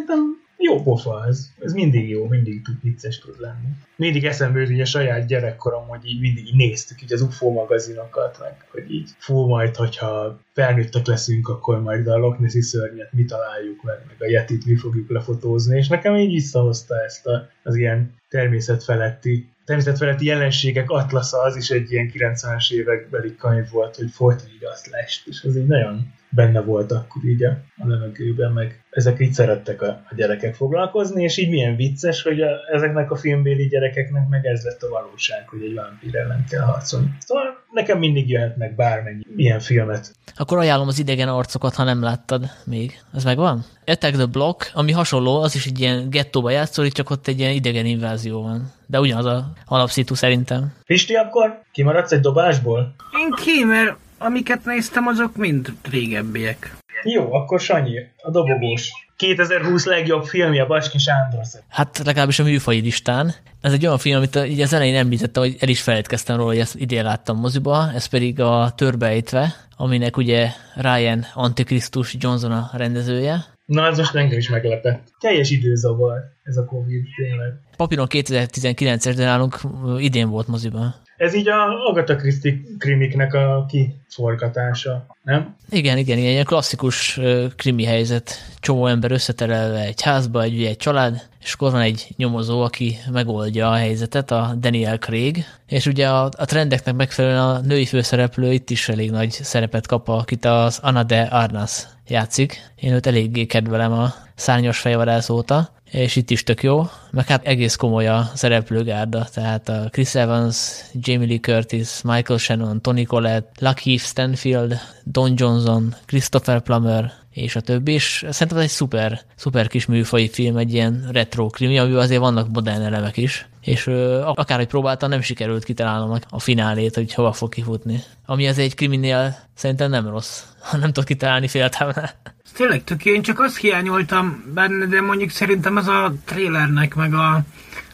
jó pofa, ez, ez mindig jó, mindig tud vicces tud lenni. Mindig eszembe jut így a saját gyerekkorom, hogy így mindig így néztük így az UFO magazinokat, meg hogy így fú, majd, hogyha felnőttek leszünk, akkor majd a Loch Nessi szörnyet mi találjuk meg, meg a Yetit mi fogjuk lefotózni, és nekem így visszahozta ezt a, az ilyen természetfeletti természetfeletti jelenségek atlasza az is egy ilyen 90-es évekbeli könyv volt, hogy folyton így azt lest, és az így nagyon benne volt akkor így a, a levegőben, meg ezek így szerettek a, a gyerekek foglalkozni, és így milyen vicces, hogy a, ezeknek a filmbéli gyerekeknek meg ez lett a valóság, hogy egy vámpír ellen kell harcolni. Szóval nekem mindig jöhetnek bármennyi ilyen filmet. Akkor ajánlom az idegen arcokat, ha nem láttad még. Ez megvan? Attack the Block, ami hasonló, az is egy ilyen gettóba játszol, csak ott egy ilyen idegen invázió van. De ugyanaz a alapszitu szerintem. Pisti, akkor kimaradsz egy dobásból? Én ki, mert amiket néztem, azok mind régebbiek. Jó, akkor Sanyi, a dobogós. 2020 legjobb filmje, Baski Sándor. Hát legalábbis a műfai listán. Ez egy olyan film, amit így az elején említette, hogy el is felejtkeztem róla, hogy ezt idén láttam moziba, ez pedig a Törbejtve, aminek ugye Ryan Antikrisztus Johnson a rendezője. Na, ez most engem is meglepett. Teljes időzavar ez a Covid tényleg. Papíron 2019-es, de nálunk idén volt moziban. Ez így a Agatha Christie krimiknek a kiforgatása, nem? Igen, igen, igen, ilyen klasszikus krimi helyzet. Csomó ember összeterelve egy házba, egy, egy család, és akkor van egy nyomozó, aki megoldja a helyzetet, a Daniel Craig, és ugye a, a trendeknek megfelelően a női főszereplő itt is elég nagy szerepet kap, akit az Anna de Arnas játszik. Én őt eléggé kedvelem a szárnyas fejvadász óta, és itt is tök jó, meg hát egész komoly a szereplőgárda, tehát a Chris Evans, Jamie Lee Curtis, Michael Shannon, Tony Collette, Lucky Stanfield, Don Johnson, Christopher Plummer, és a többi, és szerintem ez egy szuper, szuper kis műfai film, egy ilyen retro krimi, amiben azért vannak modern elemek is, és akárhogy próbáltam, nem sikerült kitalálnom a finálét, hogy hova fog kifutni. Ami az egy kriminél szerintem nem rossz, ha nem tudok kitalálni féltávnál. Tényleg tök én csak azt hiányoltam benne, de mondjuk szerintem az a trailernek, meg a,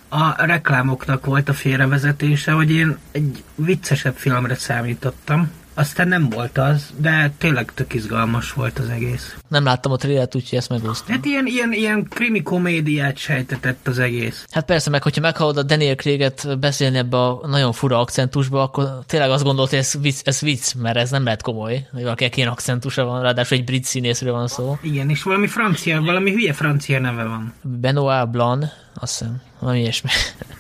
a reklámoknak volt a félrevezetése, hogy én egy viccesebb filmre számítottam. Aztán nem volt az, de tényleg tök izgalmas volt az egész. Nem láttam a trailert, úgyhogy ezt megúsztam. Hát ilyen, ilyen, ilyen krimi komédiát sejtetett az egész. Hát persze, meg hogyha meghallod a Daniel Craig-et beszélni ebbe a nagyon fura akcentusba, akkor tényleg azt gondolt, hogy ez vicc, ez vicc mert ez nem lehet komoly, hogy valakinek ilyen akcentusa van, ráadásul egy brit színészről van szó. Igen, és valami francia, valami hülye francia neve van. Benoit Blanc, azt hiszem, valami ilyesmi.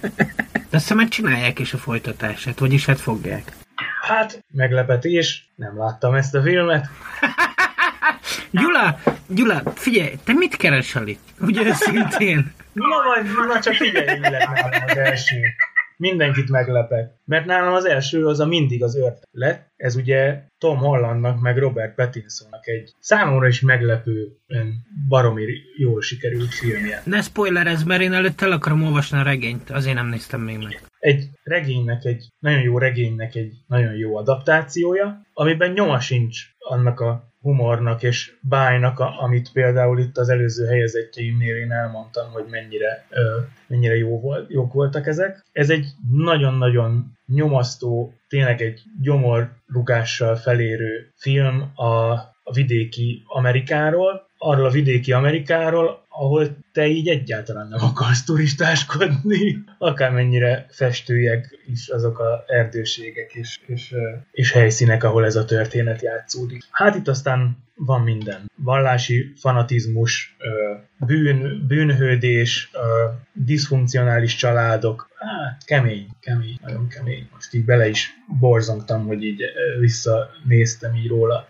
De azt hiszem, csinálják is a folytatását, vagyis hát fogják. Hát, meglepetés, nem láttam ezt a filmet. Gyula, Gyula, figyelj, te mit keresel itt? Ugye őszintén? Na, majd, na csak figyelj, mi lett nálam az első. Mindenkit meglepett. Mert nálam az első az a mindig az őrt lett. Ez ugye Tom Hollandnak meg Robert Pattinsonnak egy számomra is meglepő, baromi jól sikerült filmje. Ne spoilerezz, mert én előtt el akarom olvasni a regényt, azért nem néztem még meg. Egy regénynek, egy nagyon jó regénynek egy nagyon jó adaptációja, amiben nyoma sincs annak a humornak és bájnak, amit például itt az előző helyezettjeimnél én elmondtam, hogy mennyire, ö, mennyire jó volt, jók voltak ezek. Ez egy nagyon-nagyon nyomasztó, tényleg egy gyomorrugással felérő film a, a vidéki Amerikáról, arról a vidéki Amerikáról, ahol te így egyáltalán nem akarsz turistáskodni, akármennyire festőjek is azok a erdőségek és, és, és helyszínek, ahol ez a történet játszódik. Hát itt aztán van minden. Vallási fanatizmus, bűn, bűnhődés, diszfunkcionális családok, hát kemény, kemény, nagyon kemény. Most így bele is borzongtam, hogy így visszanéztem így róla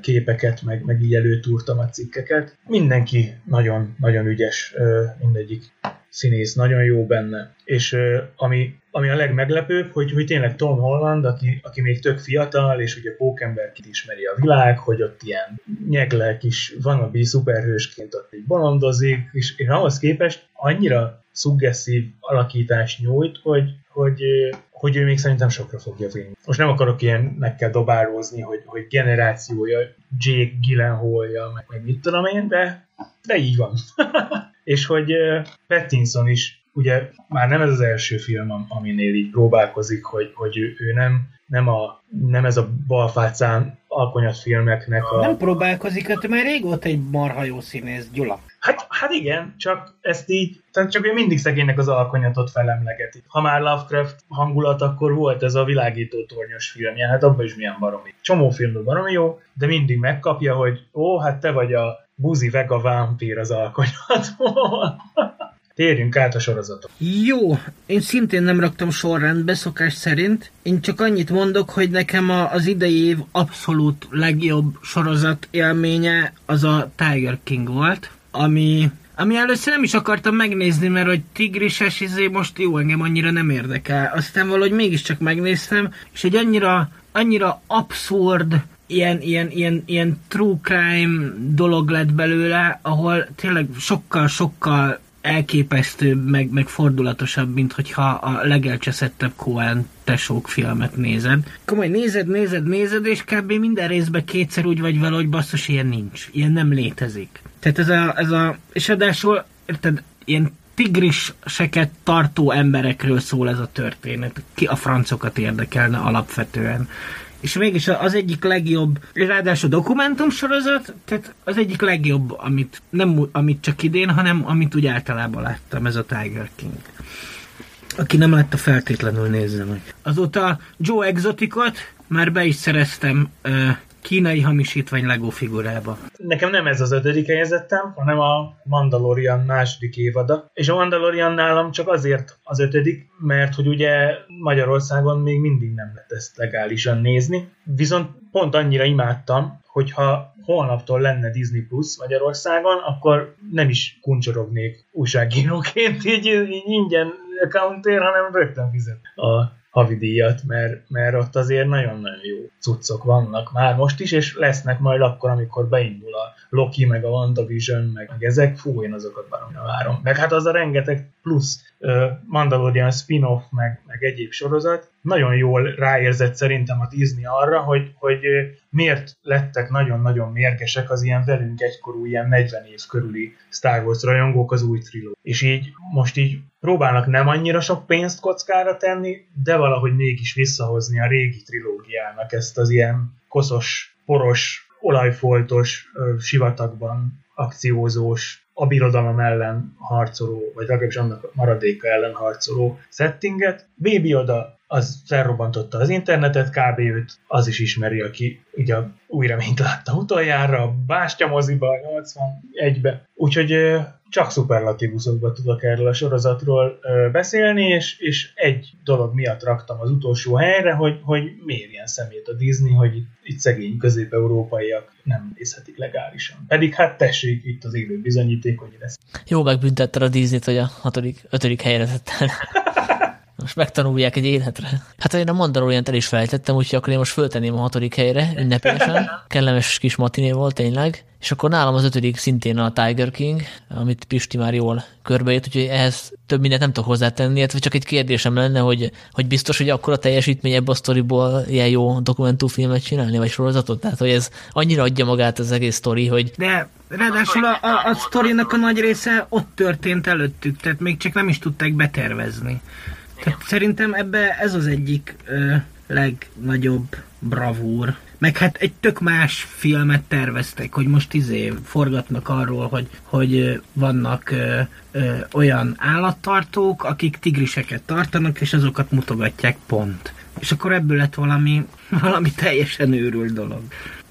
képeket, meg, meg így előtúrtam a cikkeket. Mindenki nagyon, nagyon ügyes, mindegyik színész, nagyon jó benne. És ami, ami a legmeglepőbb, hogy, hogy tényleg Tom Holland, aki, aki még tök fiatal, és ugye pókemberként ismeri a világ, hogy ott ilyen nyeglek kis vannabi szuperhősként ott egy bolondozik, és, és ahhoz képest annyira szuggeszív alakítást nyújt, hogy, hogy, hogy ő még szerintem sokra fogja vinni. Most nem akarok ilyenekkel dobározni, hogy, hogy generációja Jake Gyllenhaal-ja, meg, meg mit tudom én, de, de így van. és hogy Pattinson is, ugye már nem ez az első film, aminél így próbálkozik, hogy, hogy ő, ő nem, nem, a, nem ez a balfácán alkonyatfilmeknek a... Nem próbálkozik, hát már régóta egy marha jó színész, Gyula. Hát, hát igen, csak ezt így, tehát csak ő mindig szegénynek az alkonyatot felemlegeti. Ha már Lovecraft hangulat, akkor volt ez a világító tornyos filmje, hát abban is milyen baromi. Csomó filmben baromi jó, de mindig megkapja, hogy ó, hát te vagy a buzi vega vámpír az alkonyatból. Térjünk át a sorozatok. Jó, én szintén nem raktam sorrendbe szokás szerint. Én csak annyit mondok, hogy nekem a, az idei év abszolút legjobb sorozat élménye az a Tiger King volt, ami ami először nem is akartam megnézni, mert hogy tigrises izé most jó, engem annyira nem érdekel. Aztán valahogy mégiscsak megnéztem, és egy annyira, annyira abszurd, ilyen, ilyen, ilyen, ilyen true crime dolog lett belőle, ahol tényleg sokkal-sokkal elképesztőbb, meg, meg fordulatosabb, mint hogyha a legelcseszettebb Coen tesók filmet nézed. Komoly, nézed, nézed, nézed, és kb. minden részben kétszer úgy vagy vele, hogy basszus, ilyen nincs. Ilyen nem létezik. Tehát ez a, ez a és adásul, érted, ilyen tigriseket tartó emberekről szól ez a történet. Ki a francokat érdekelne alapvetően és mégis az egyik legjobb, ráadásul dokumentumsorozat, tehát az egyik legjobb, amit nem amit csak idén, hanem amit úgy általában láttam, ez a Tiger King. Aki nem látta, feltétlenül nézze meg. Azóta Joe Exoticot már be is szereztem uh, kínai hamisítvány Lego figurába. Nekem nem ez az ötödik helyezettem, hanem a Mandalorian második évada. És a Mandalorian nálam csak azért az ötödik, mert hogy ugye Magyarországon még mindig nem lehet ezt legálisan nézni. Viszont pont annyira imádtam, hogyha holnaptól lenne Disney Plus Magyarországon, akkor nem is kuncsorognék újságíróként, így, így ingyen accountért, hanem rögtön fizet a havidíjat, mert, mert ott azért nagyon-nagyon jó cuccok vannak már most is, és lesznek majd akkor, amikor beindul a Loki, meg a WandaVision, meg, meg ezek, fú, én azokat baromra várom. Meg hát az a rengeteg plusz Mandalorian spin-off, meg, meg egyéb sorozat, nagyon jól ráérzett szerintem a Disney arra, hogy, hogy miért lettek nagyon-nagyon mérgesek az ilyen velünk egykorú, ilyen 40 év körüli Star Wars rajongók az új triló. És így most így próbálnak nem annyira sok pénzt kockára tenni, de valahogy mégis visszahozni a régi trilógiának ezt az ilyen koszos, poros, olajfoltos, sivatagban akciózós, a birodalom ellen harcoló, vagy legalábbis annak maradéka ellen harcoló settinget. Baby Oda az felrobbantotta az internetet, kb. őt az is ismeri, aki ugye új reményt látta utoljára, a Bástya moziba, 81-be. Úgyhogy csak szuperlatívuszokba tudok erről a sorozatról beszélni, és, és egy dolog miatt raktam az utolsó helyre, hogy, hogy mérjen szemét a Disney, hogy itt, itt szegény közép-európaiak nem nézhetik legálisan. Pedig hát tessék, itt az élő bizonyíték, hogy lesz. Jó megbüntetted a Disney-t, hogy a hatodik, ötödik helyre tettem. Most megtanulják egy életre. Hát én a Mandalorian el is felejtettem, úgyhogy akkor én most föltenném a hatodik helyre ünnepélyesen. Kellemes kis matiné volt tényleg. És akkor nálam az ötödik szintén a Tiger King, amit Pisti már jól körbejött, úgyhogy ehhez több mindent nem tudok hozzátenni, illetve csak egy kérdésem lenne, hogy, hogy biztos, hogy akkor a teljesítmény ebből a sztoriból ilyen jó dokumentumfilmet csinálni, vagy sorozatot? Tehát, hogy ez annyira adja magát az egész sztori, hogy... De ráadásul a, a, a sztorinak a nagy része ott történt előttük, tehát még csak nem is tudták betervezni. Szerintem ebbe ez az egyik ö, legnagyobb bravúr. Meg hát egy tök más filmet terveztek, hogy most izé forgatnak arról, hogy, hogy vannak ö, ö, olyan állattartók, akik tigriseket tartanak, és azokat mutogatják pont. És akkor ebből lett valami, valami teljesen őrült dolog.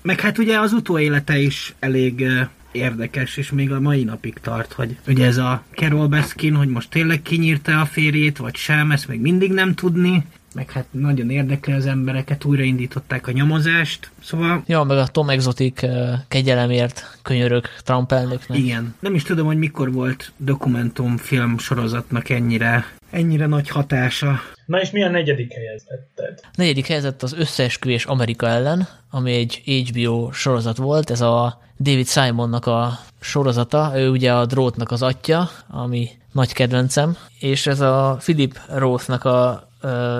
Meg hát ugye az utóélete is elég érdekes, és még a mai napig tart, hogy ugye ez a Carol Baskin, hogy most tényleg kinyírta a férjét, vagy sem, ezt még mindig nem tudni, meg hát nagyon érdekli az embereket, újraindították a nyomozást, szóval... Ja, meg a Tom Exotic kegyelemért könyörök Trump elnöknek. Igen. Nem is tudom, hogy mikor volt dokumentumfilm sorozatnak ennyire, ennyire nagy hatása. Na és mi a negyedik helyezetted? A negyedik helyezett az Összeesküvés Amerika ellen, ami egy HBO sorozat volt, ez a David Simonnak a sorozata, ő ugye a drótnak az atya, ami nagy kedvencem, és ez a Philip Rothnak a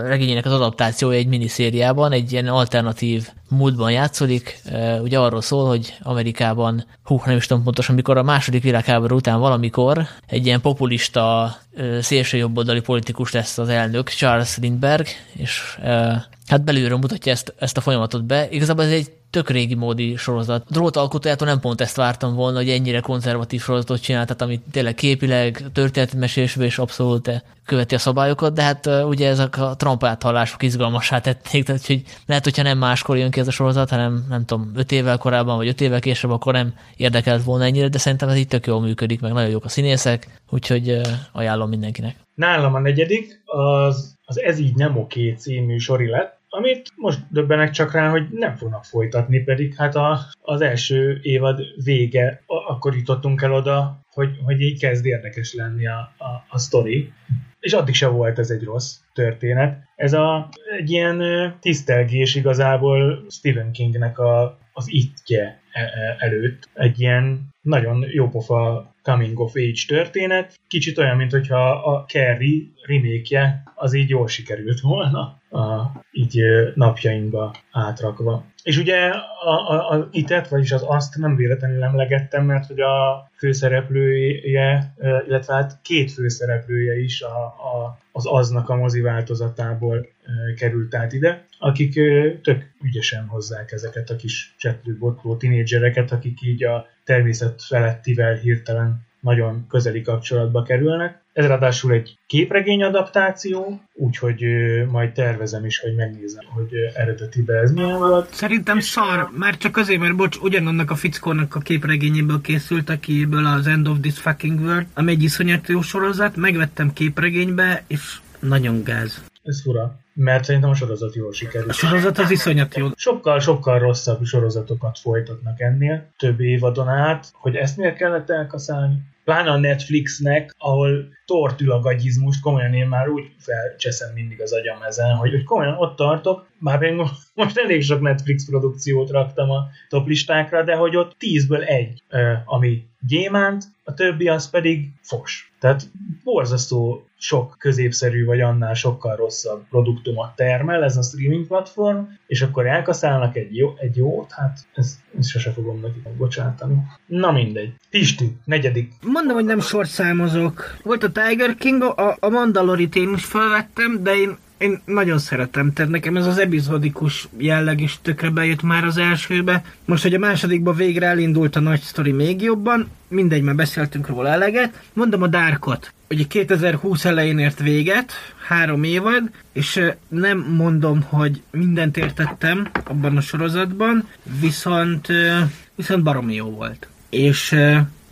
regényének az adaptációja egy miniszériában, egy ilyen alternatív múltban játszódik. Ugye arról szól, hogy Amerikában, hú, nem is tudom pontosan, mikor a második világháború után valamikor egy ilyen populista szélsőjobboldali politikus lesz az elnök, Charles Lindbergh, és hát belülről mutatja ezt, ezt a folyamatot be. Igazából ez egy tök régi módi sorozat. A drót alkotójától nem pont ezt vártam volna, hogy ennyire konzervatív sorozatot csinál, tehát amit tényleg képileg, történetmesélésben is abszolút követi a szabályokat, de hát ugye ezek a Trump áthallások izgalmasá tették, tehát hogy lehet, hogyha nem máskor jön ki ez a sorozat, hanem nem tudom, öt évvel korábban, vagy öt évvel később, akkor nem érdekelt volna ennyire, de szerintem ez itt tök jól működik, meg nagyon jók a színészek, úgyhogy ajánlom mindenkinek. Nálam a negyedik, az, az Ez így nem oké című sori lett, amit most döbbenek csak rá, hogy nem fognak folytatni, pedig hát a, az első évad vége, akkor jutottunk el oda, hogy, hogy így kezd érdekes lenni a, a, a sztori. És addig se volt ez egy rossz történet. Ez a, egy ilyen tisztelgés igazából Stephen Kingnek a, az ittje előtt. Egy ilyen nagyon jópofa coming of age történet. Kicsit olyan, mint hogyha a Carrie remake az így jól sikerült volna a, így napjainkba átrakva. És ugye a, a, a itet, vagyis az azt nem véletlenül emlegettem, mert hogy a főszereplője, illetve hát két főszereplője is a, a, az aznak a mozi változatából került át ide, akik tök ügyesen hozzák ezeket a kis csetlő, botló tinédzsereket, akik így a természet felettivel hirtelen nagyon közeli kapcsolatba kerülnek. Ez ráadásul egy képregény adaptáció, úgyhogy majd tervezem is, hogy megnézem, hogy eredetibe ez milyen volt. Szerintem szar, már csak azért, mert bocs, ugyanannak a fickónak a képregényéből készült, akiből az End of This Fucking World, ami egy iszonyat jó sorozat, megvettem képregénybe, és nagyon gáz. Ez fura, mert szerintem a sorozat jól sikerült. A sorozat az iszonyat jó. Sokkal-sokkal rosszabb sorozatokat folytatnak ennél, több évadon át, hogy ezt miért kellett elkaszálni pláne a Netflixnek, ahol tortül a gagyizmust, komolyan én már úgy felcseszem mindig az agyam ezen, hogy, hogy komolyan ott tartok, már még most elég sok Netflix produkciót raktam a top listákra, de hogy ott tízből egy, ami gyémánt, a többi az pedig fos. Tehát borzasztó sok középszerű, vagy annál sokkal rosszabb produktumot termel ez a streaming platform, és akkor elkaszálnak egy, jó, egy jót, hát ezt, ezt sose fogom nekik bocsátani. Na mindegy. Pisti, negyedik. Mondom, hogy nem sorszámozok. Volt a Tiger King, a, a Mandalorit én is felvettem, de én én nagyon szeretem, tehát nekem ez az epizódikus jelleg is tökre bejött már az elsőbe. Most, hogy a másodikba végre elindult a nagy sztori még jobban, mindegy, már beszéltünk róla eleget. Mondom a Darkot. Ugye 2020 elején ért véget, három évad, és nem mondom, hogy mindent értettem abban a sorozatban, viszont, viszont baromi jó volt. És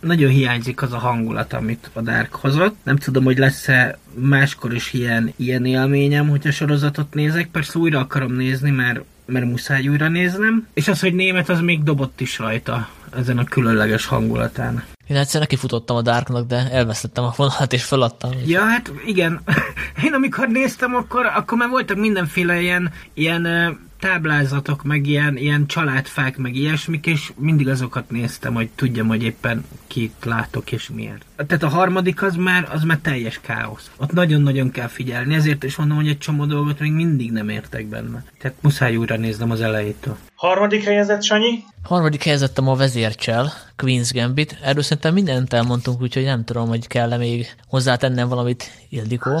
nagyon hiányzik az a hangulat, amit a Dark hozott. Nem tudom, hogy lesz-e máskor is ilyen, ilyen élményem, hogyha sorozatot nézek. Persze újra akarom nézni, mert mert muszáj újra néznem, és az, hogy német, az még dobott is rajta ezen a különleges hangulatán. Én egyszer neki futottam a Darknak, de elvesztettem a vonalat és feladtam. Ja, hát igen. Én amikor néztem, akkor, akkor már voltak mindenféle ilyen, ilyen táblázatok, meg ilyen, ilyen családfák, meg ilyesmik, és mindig azokat néztem, hogy tudjam, hogy éppen kit látok és miért. Tehát a harmadik az már, az már teljes káosz. Ott nagyon-nagyon kell figyelni, ezért is mondom, hogy egy csomó dolgot még mindig nem értek benne. Tehát muszáj újra néznem az elejétől. Harmadik helyezett, Sanyi? Harmadik helyezettem a vezércsel, Queen's Gambit. Erről szerintem mindent elmondtunk, úgyhogy nem tudom, hogy kell-e még hozzátennem valamit, Ildikó.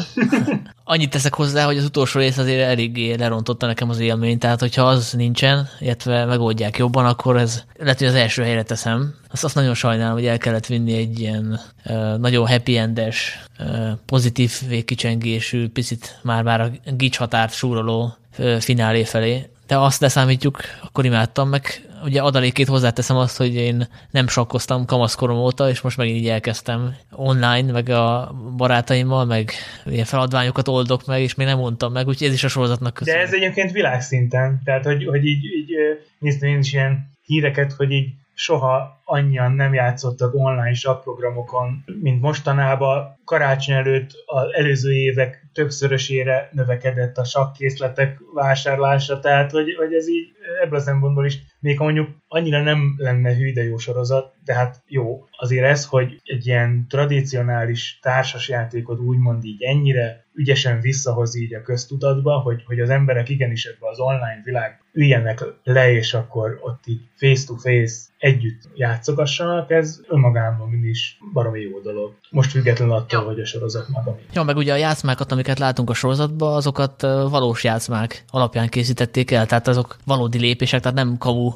Annyit teszek hozzá, hogy az utolsó rész azért eléggé lerontotta nekem az élményt, tehát hogyha az nincsen, illetve megoldják jobban, akkor ez lehet, hogy az első helyre teszem. Azt, azt nagyon sajnálom, hogy el kellett vinni egy ilyen uh, nagyon happy endes, uh, pozitív végkicsengésű, picit már-már a gics határt súroló uh, finálé felé. De azt leszámítjuk, akkor imádtam, meg. Ugye adalékét hozzáteszem azt, hogy én nem sakkoztam kamaszkorom óta, és most megint így elkezdtem online, meg a barátaimmal, meg ilyen feladványokat oldok meg, és még nem mondtam meg, úgyhogy ez is a sorozatnak köszönöm. De ez egyébként világszinten, tehát hogy, hogy így, így néztem én is ilyen híreket, hogy így soha annyian nem játszottak online sakprogramokon, mint mostanában. Karácsony előtt az előző évek többszörösére növekedett a sakkészletek vásárlása, tehát hogy, hogy ez így ebből a szempontból is még mondjuk annyira nem lenne hű, de jó sorozat, de hát jó. Azért ez, hogy egy ilyen tradicionális társasjátékot úgymond így ennyire ügyesen visszahoz így a köztudatba, hogy, hogy az emberek igenis ebbe az online világ üljenek le, és akkor ott így face-to-face együtt játszogassanak, ez önmagában mindig is baromi jó dolog. Most függetlenül attól, ja. hogy a sorozat maga mi. Ja, meg ugye a játszmákat, amiket látunk a sorozatban, azokat valós játszmák alapján készítették el, tehát azok valódi lépések, tehát nem kamu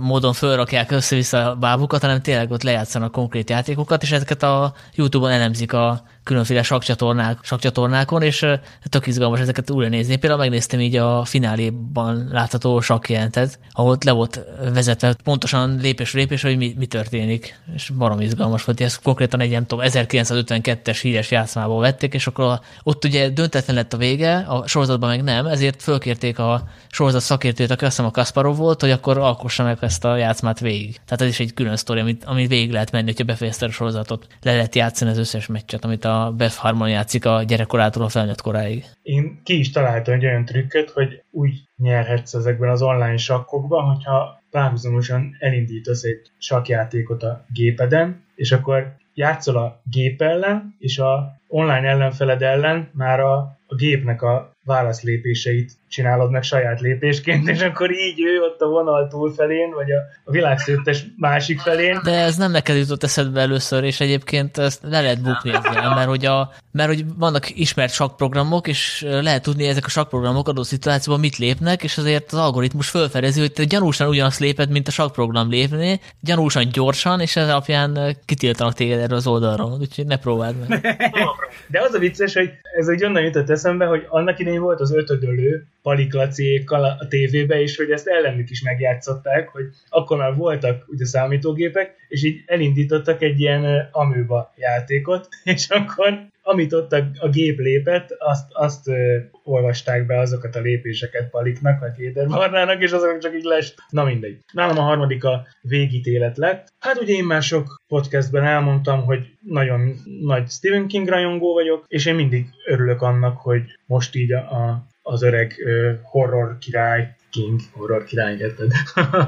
módon fölrakják össze-vissza a bábukat, hanem tényleg ott lejátszanak konkrét játékokat, és ezeket a YouTube-on elemzik a különféle sakcsatornák, sakcsatornákon, és tök izgalmas ezeket újra nézni. Például megnéztem így a fináléban látható sakjelentet, ahol le volt vezetve pontosan lépés lépés, hogy mi, mi történik, és barom izgalmas volt. Ez konkrétan egy, nem tudom, 1952-es híres játszmából vették, és akkor ott ugye döntetlen lett a vége, a sorozatban meg nem, ezért fölkérték a sorozat szakértőt, aki azt hiszem a Kasparov volt, hogy akkor alkossa meg ezt a játszmát végig. Tehát ez is egy külön sztori, amit, amit végig lehet menni, hogyha befejezte a sorozatot. Le lehet játszani az összes meccset, amit a a Beth Harmon játszik a gyerekkorától a felnőtt koráig. Én ki is találtam egy olyan trükköt, hogy úgy nyerhetsz ezekben az online sakkokban, hogyha párhuzamosan elindítasz egy sakjátékot a gépeden, és akkor játszol a gép ellen, és a online ellenfeled ellen már a, a gépnek a válaszlépéseit csinálod meg saját lépésként, és akkor így ő ott a vonal túlfelén, vagy a, a világszőttes másik felén. De ez nem neked jutott eszedbe először, és egyébként ezt le lehet bukni ezzel, mert hogy, a, mert hogy vannak ismert sakprogramok, és lehet tudni, ezek a sakprogramok adott szituációban mit lépnek, és azért az algoritmus felfedezi, hogy te gyanúsan ugyanazt léped, mint a sakprogram lépné, gyanúsan gyorsan, és ez alapján kitiltanak téged erről az oldalról, úgyhogy ne próbáld meg. De az a vicces, hogy ez úgy onnan jutott eszembe, hogy annak idején volt az ötödölő, paliklaciékkal a tévébe, és hogy ezt ellenük is megjátszották, hogy akkor már voltak ugye számítógépek, és így elindítottak egy ilyen amőba játékot, és akkor amit ott a, a gép lépett, azt, azt ö, olvasták be azokat a lépéseket Paliknak, vagy Kéderbarnának, és azok csak így lesz. Na mindegy. Nálam a harmadik a végítélet lett. Hát ugye én már sok podcastben elmondtam, hogy nagyon nagy Stephen King rajongó vagyok, és én mindig örülök annak, hogy most így a, a az öreg horror király, King, horror király, érted?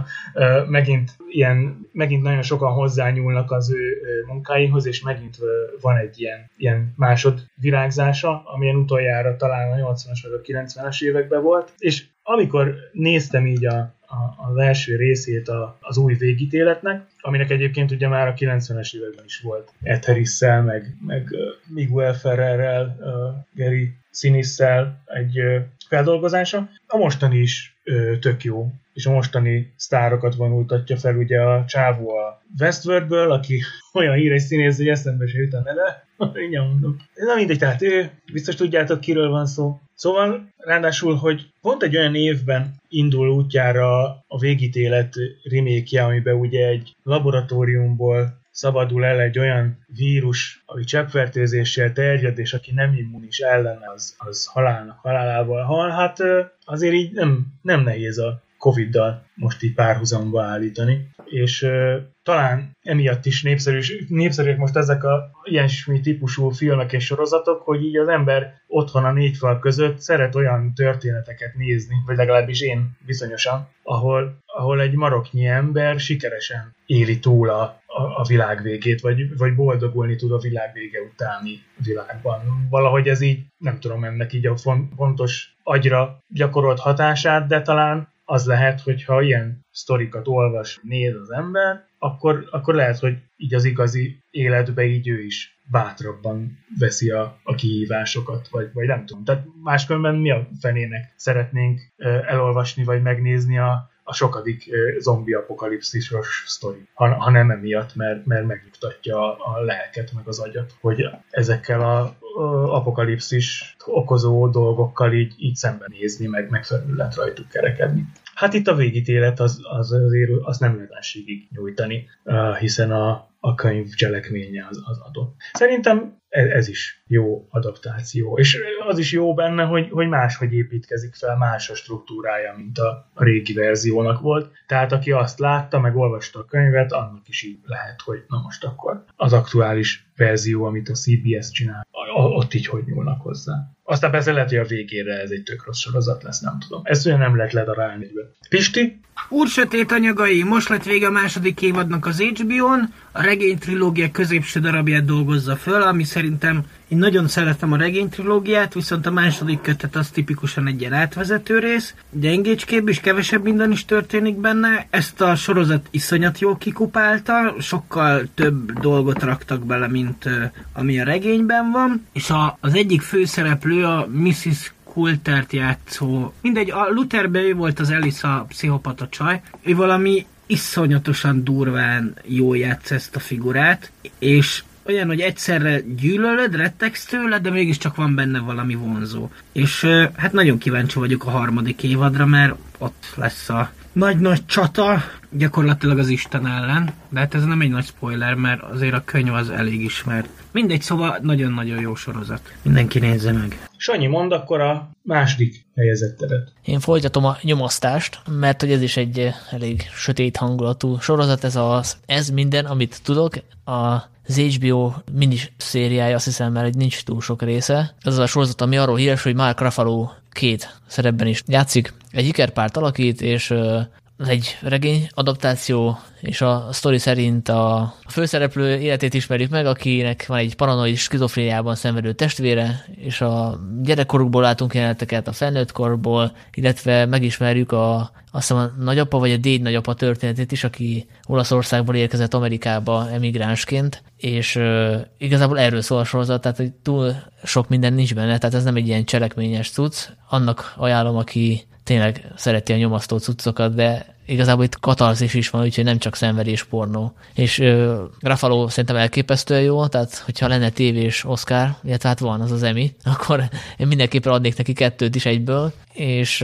megint, ilyen, megint nagyon sokan hozzányúlnak az ő munkáihoz, és megint van egy ilyen, ilyen másod virágzása, amilyen utoljára talán a 80-as vagy a 90-es években volt, és amikor néztem így a, a, az első részét a, az új végítéletnek, aminek egyébként ugye már a 90-es években is volt harris meg, meg Miguel Ferrerrel, Gary Sinissel egy feldolgozása. A mostani is tök jó, és a mostani sztárokat vonultatja fel, ugye a csávó a Westworldből, aki olyan híres színész, hogy eszembe se jut a neve, Mindjárt mondom. Na mindegy, tehát ő, biztos tudjátok, kiről van szó. Szóval, ráadásul, hogy pont egy olyan évben indul útjára a végítélet remake amiben ugye egy laboratóriumból szabadul el egy olyan vírus, ami cseppfertőzéssel terjed, és aki nem immunis ellene, az, az halálnak halálával hal. Hát azért így nem, nem nehéz a Covid-dal most így párhuzamba állítani. És talán emiatt is népszerűs, népszerűek most ezek a ilyen típusú filmek és sorozatok, hogy így az ember otthon a négy fal között szeret olyan történeteket nézni, vagy legalábbis én bizonyosan, ahol, ahol egy maroknyi ember sikeresen éli túl a, a, a világ végét, vagy, vagy boldogulni tud a világ vége utáni világban. Valahogy ez így, nem tudom ennek így a fontos agyra gyakorolt hatását, de talán az lehet, hogy ha ilyen sztorikat olvas, néz az ember, akkor, akkor lehet, hogy így az igazi életbe így ő is bátrabban veszi a, a kihívásokat, vagy, vagy nem tudom. Tehát máskülönben mi a fenének szeretnénk elolvasni, vagy megnézni a, a sokadik zombi apokalipszisos sztori, ha, ha nem emiatt, mert, mert megnyugtatja a, lelket, meg az agyat, hogy ezekkel a apokalipszis okozó dolgokkal így, így szembenézni, meg megfelelő lehet rajtuk kerekedni. Hát itt a végítélet az, az azért az nem lehetőségig nyújtani, hiszen a, a könyv cselekménye az, az adott. Szerintem ez, ez is jó adaptáció. És az is jó benne, hogy, hogy máshogy építkezik fel, más a struktúrája, mint a, régi verziónak volt. Tehát aki azt látta, meg olvasta a könyvet, annak is így lehet, hogy na most akkor az aktuális verzió, amit a CBS csinál, ott így hogy nyúlnak hozzá. Aztán persze lehet, hogy a végére ez egy tök rossz sorozat lesz, nem tudom. Ezt olyan nem lehet ledarálni. Pisti? Úr sötét anyagai, most lett vége a második évadnak az HBO-n, a regény trilógia középső darabját dolgozza föl, ami szerintem én nagyon szeretem a regény trilógiát, viszont a második kötet az tipikusan egy ilyen átvezető rész. Gyengécskébb és kevesebb minden is történik benne. Ezt a sorozat iszonyat jól kikupálta, sokkal több dolgot raktak bele, mint ami a regényben van. És a, az egyik főszereplő a Mrs. Coultert játszó, mindegy, a Lutherbe ő volt az Elisa pszichopata csaj, ő valami iszonyatosan durván jól játsz ezt a figurát, és olyan, hogy egyszerre gyűlölöd, rettegsz tőle, de mégiscsak van benne valami vonzó. És hát nagyon kíváncsi vagyok a harmadik évadra, mert ott lesz a nagy-nagy csata, gyakorlatilag az Isten ellen, de hát ez nem egy nagy spoiler, mert azért a könyv az elég ismert. Mindegy, szóval nagyon-nagyon jó sorozat. Mindenki nézze meg. Sanyi, mond akkor a második helyezettedet. Én folytatom a nyomasztást, mert hogy ez is egy elég sötét hangulatú sorozat, ez az Ez minden, amit tudok, a az HBO mini szériája, azt hiszem, mert nincs túl sok része. Ez az a sorozat, ami arról híres, hogy Mark Ruffalo két szerepben is játszik. Egy ikerpárt alakít, és az egy regény adaptáció, és a sztori szerint a főszereplő életét ismerjük meg, akinek van egy paranoid skizofréniában szenvedő testvére, és a gyerekkorukból látunk jeleneteket a felnőtt korból, illetve megismerjük a, azt hiszem a nagyapa vagy a déd nagyapa történetét is, aki Olaszországból érkezett Amerikába emigránsként, és uh, igazából erről szól a sorozat, tehát hogy túl sok minden nincs benne, tehát ez nem egy ilyen cselekményes cucc. Annak ajánlom, aki tényleg szereti a nyomasztó cuccokat, de igazából itt katarzis is van, úgyhogy nem csak szenvedés pornó. És uh, Rafalo szerintem elképesztően jó, tehát hogyha lenne tévés Oscar, illetve hát van az az Emmy, akkor én mindenképpen adnék neki kettőt is egyből, és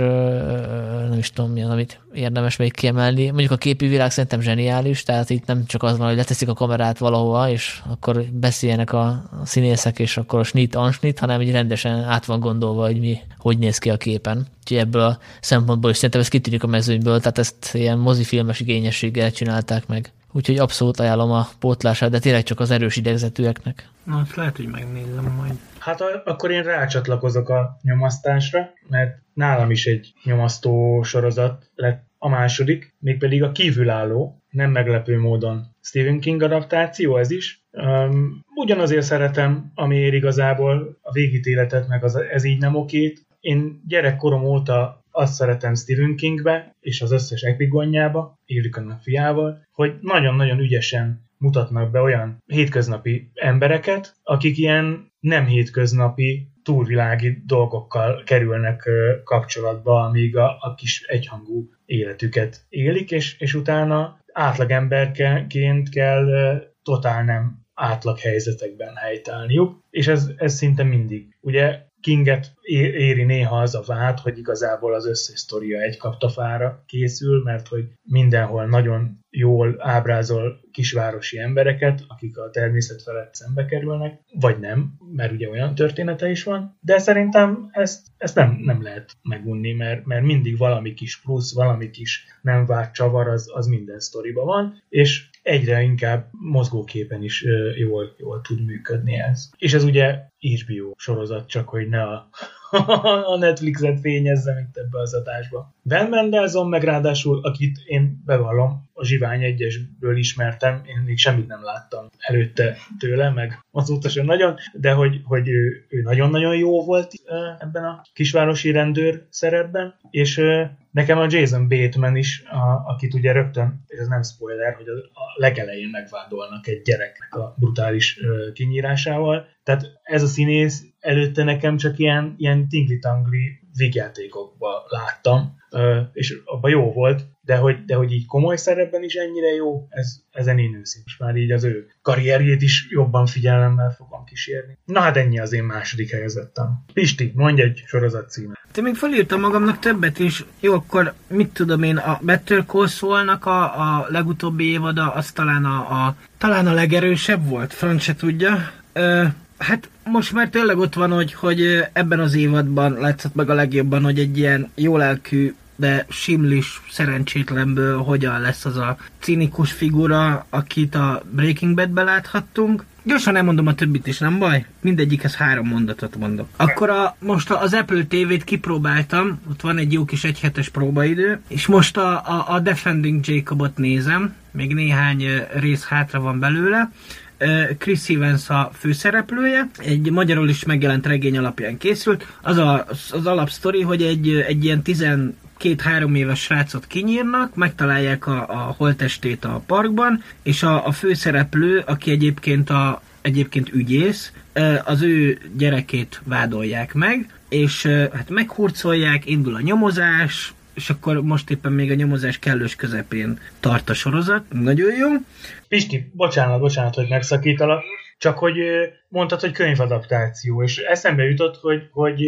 nem is tudom mi az, amit érdemes még kiemelni. Mondjuk a képi világ szerintem zseniális, tehát itt nem csak az van, hogy leteszik a kamerát valahova, és akkor beszéljenek a színészek, és akkor a snit, ansnit, hanem így rendesen át van gondolva, hogy mi, hogy néz ki a képen. Úgyhogy ebből a szempontból is szerintem ez kitűnik a mezőnyből, tehát ezt ilyen mozifilmes igényességgel csinálták meg. Úgyhogy abszolút ajánlom a pótlását, de tényleg csak az erős idegzetűeknek. Na, azt lehet, hogy megnézem majd. Hát akkor én rácsatlakozok a nyomasztásra, mert nálam is egy nyomasztó sorozat lett a második, mégpedig a kívülálló, nem meglepő módon Stephen King adaptáció ez is. Um, ugyanazért szeretem, amiért igazából a végítéletet, meg az ez így nem okét. Én gyerekkorom óta azt szeretem Stephen Kingbe, és az összes epigonjába, élik a fiával, hogy nagyon-nagyon ügyesen mutatnak be olyan hétköznapi embereket, akik ilyen nem hétköznapi túlvilági dolgokkal kerülnek kapcsolatba, amíg a, a kis egyhangú életüket élik, és, és utána átlagemberként kell totál nem átlag helyzetekben helytállniuk, és ez, ez szinte mindig. Ugye Kinget éri néha az a vád, hogy igazából az összes sztoria egy kaptafára készül, mert hogy mindenhol nagyon jól ábrázol kisvárosi embereket, akik a természet felett szembe kerülnek, vagy nem, mert ugye olyan története is van, de szerintem ezt, ezt nem, nem lehet megunni, mert, mert mindig valami kis plusz, valami kis nem várt csavar, az, az minden sztoriban van, és egyre inkább mozgóképen is jól, jól tud működni ez. És ez ugye HBO sorozat, csak hogy ne a a Netflixet fényezzem itt ebbe az adásba. Van Mendelzon meg ráadásul, akit én bevallom, a Zsivány egyesből ismertem, én még semmit nem láttam előtte tőle, meg azóta sem nagyon, de hogy, hogy ő, ő nagyon-nagyon jó volt ebben a kisvárosi rendőr szerepben, és nekem a Jason Bateman is, a, akit ugye rögtön, és ez nem spoiler, hogy a, a legelején megvádolnak egy gyereknek a brutális kinyírásával, tehát ez a színész előtte nekem csak ilyen, ilyen tingli-tangli vígjátékokban láttam, és abban jó volt, de hogy, de hogy így komoly szerepben is ennyire jó, ez, ezen én őszint. Most már így az ő karrierjét is jobban figyelemmel fogom kísérni. Na hát ennyi az én második helyezettem. Pisti, mondj egy sorozat címet. Te még felírtam magamnak többet is. Jó, akkor mit tudom én, a Better Call Saul-nak a, a legutóbbi évada, az talán a, a, talán a legerősebb volt, Frank se tudja. Ö, Hát most már tényleg ott van, hogy, hogy ebben az évadban látszott meg a legjobban, hogy egy ilyen jó lelkű, de simlis szerencsétlenből hogyan lesz az a cinikus figura, akit a Breaking Bad-be láthattunk. Gyorsan elmondom a többit is, nem baj? Mindegyikhez három mondatot mondok. Akkor a, most az Apple TV-t kipróbáltam, ott van egy jó kis egyhetes próbaidő, és most a, a, a Defending Jacobot nézem, még néhány rész hátra van belőle. Chris Evans a főszereplője, egy magyarul is megjelent regény alapján készült. Az a, az alapsztori, hogy egy, egy ilyen tizen két-három éves srácot kinyírnak, megtalálják a, a holtestét a parkban, és a, a főszereplő, aki egyébként a egyébként ügyész, az ő gyerekét vádolják meg, és hát meghurcolják, indul a nyomozás, és akkor most éppen még a nyomozás kellős közepén tart a sorozat. Nagyon jó. Pisti, bocsánat, bocsánat, hogy megszakítalak, csak hogy mondtad, hogy könyvadaptáció, és eszembe jutott, hogy, hogy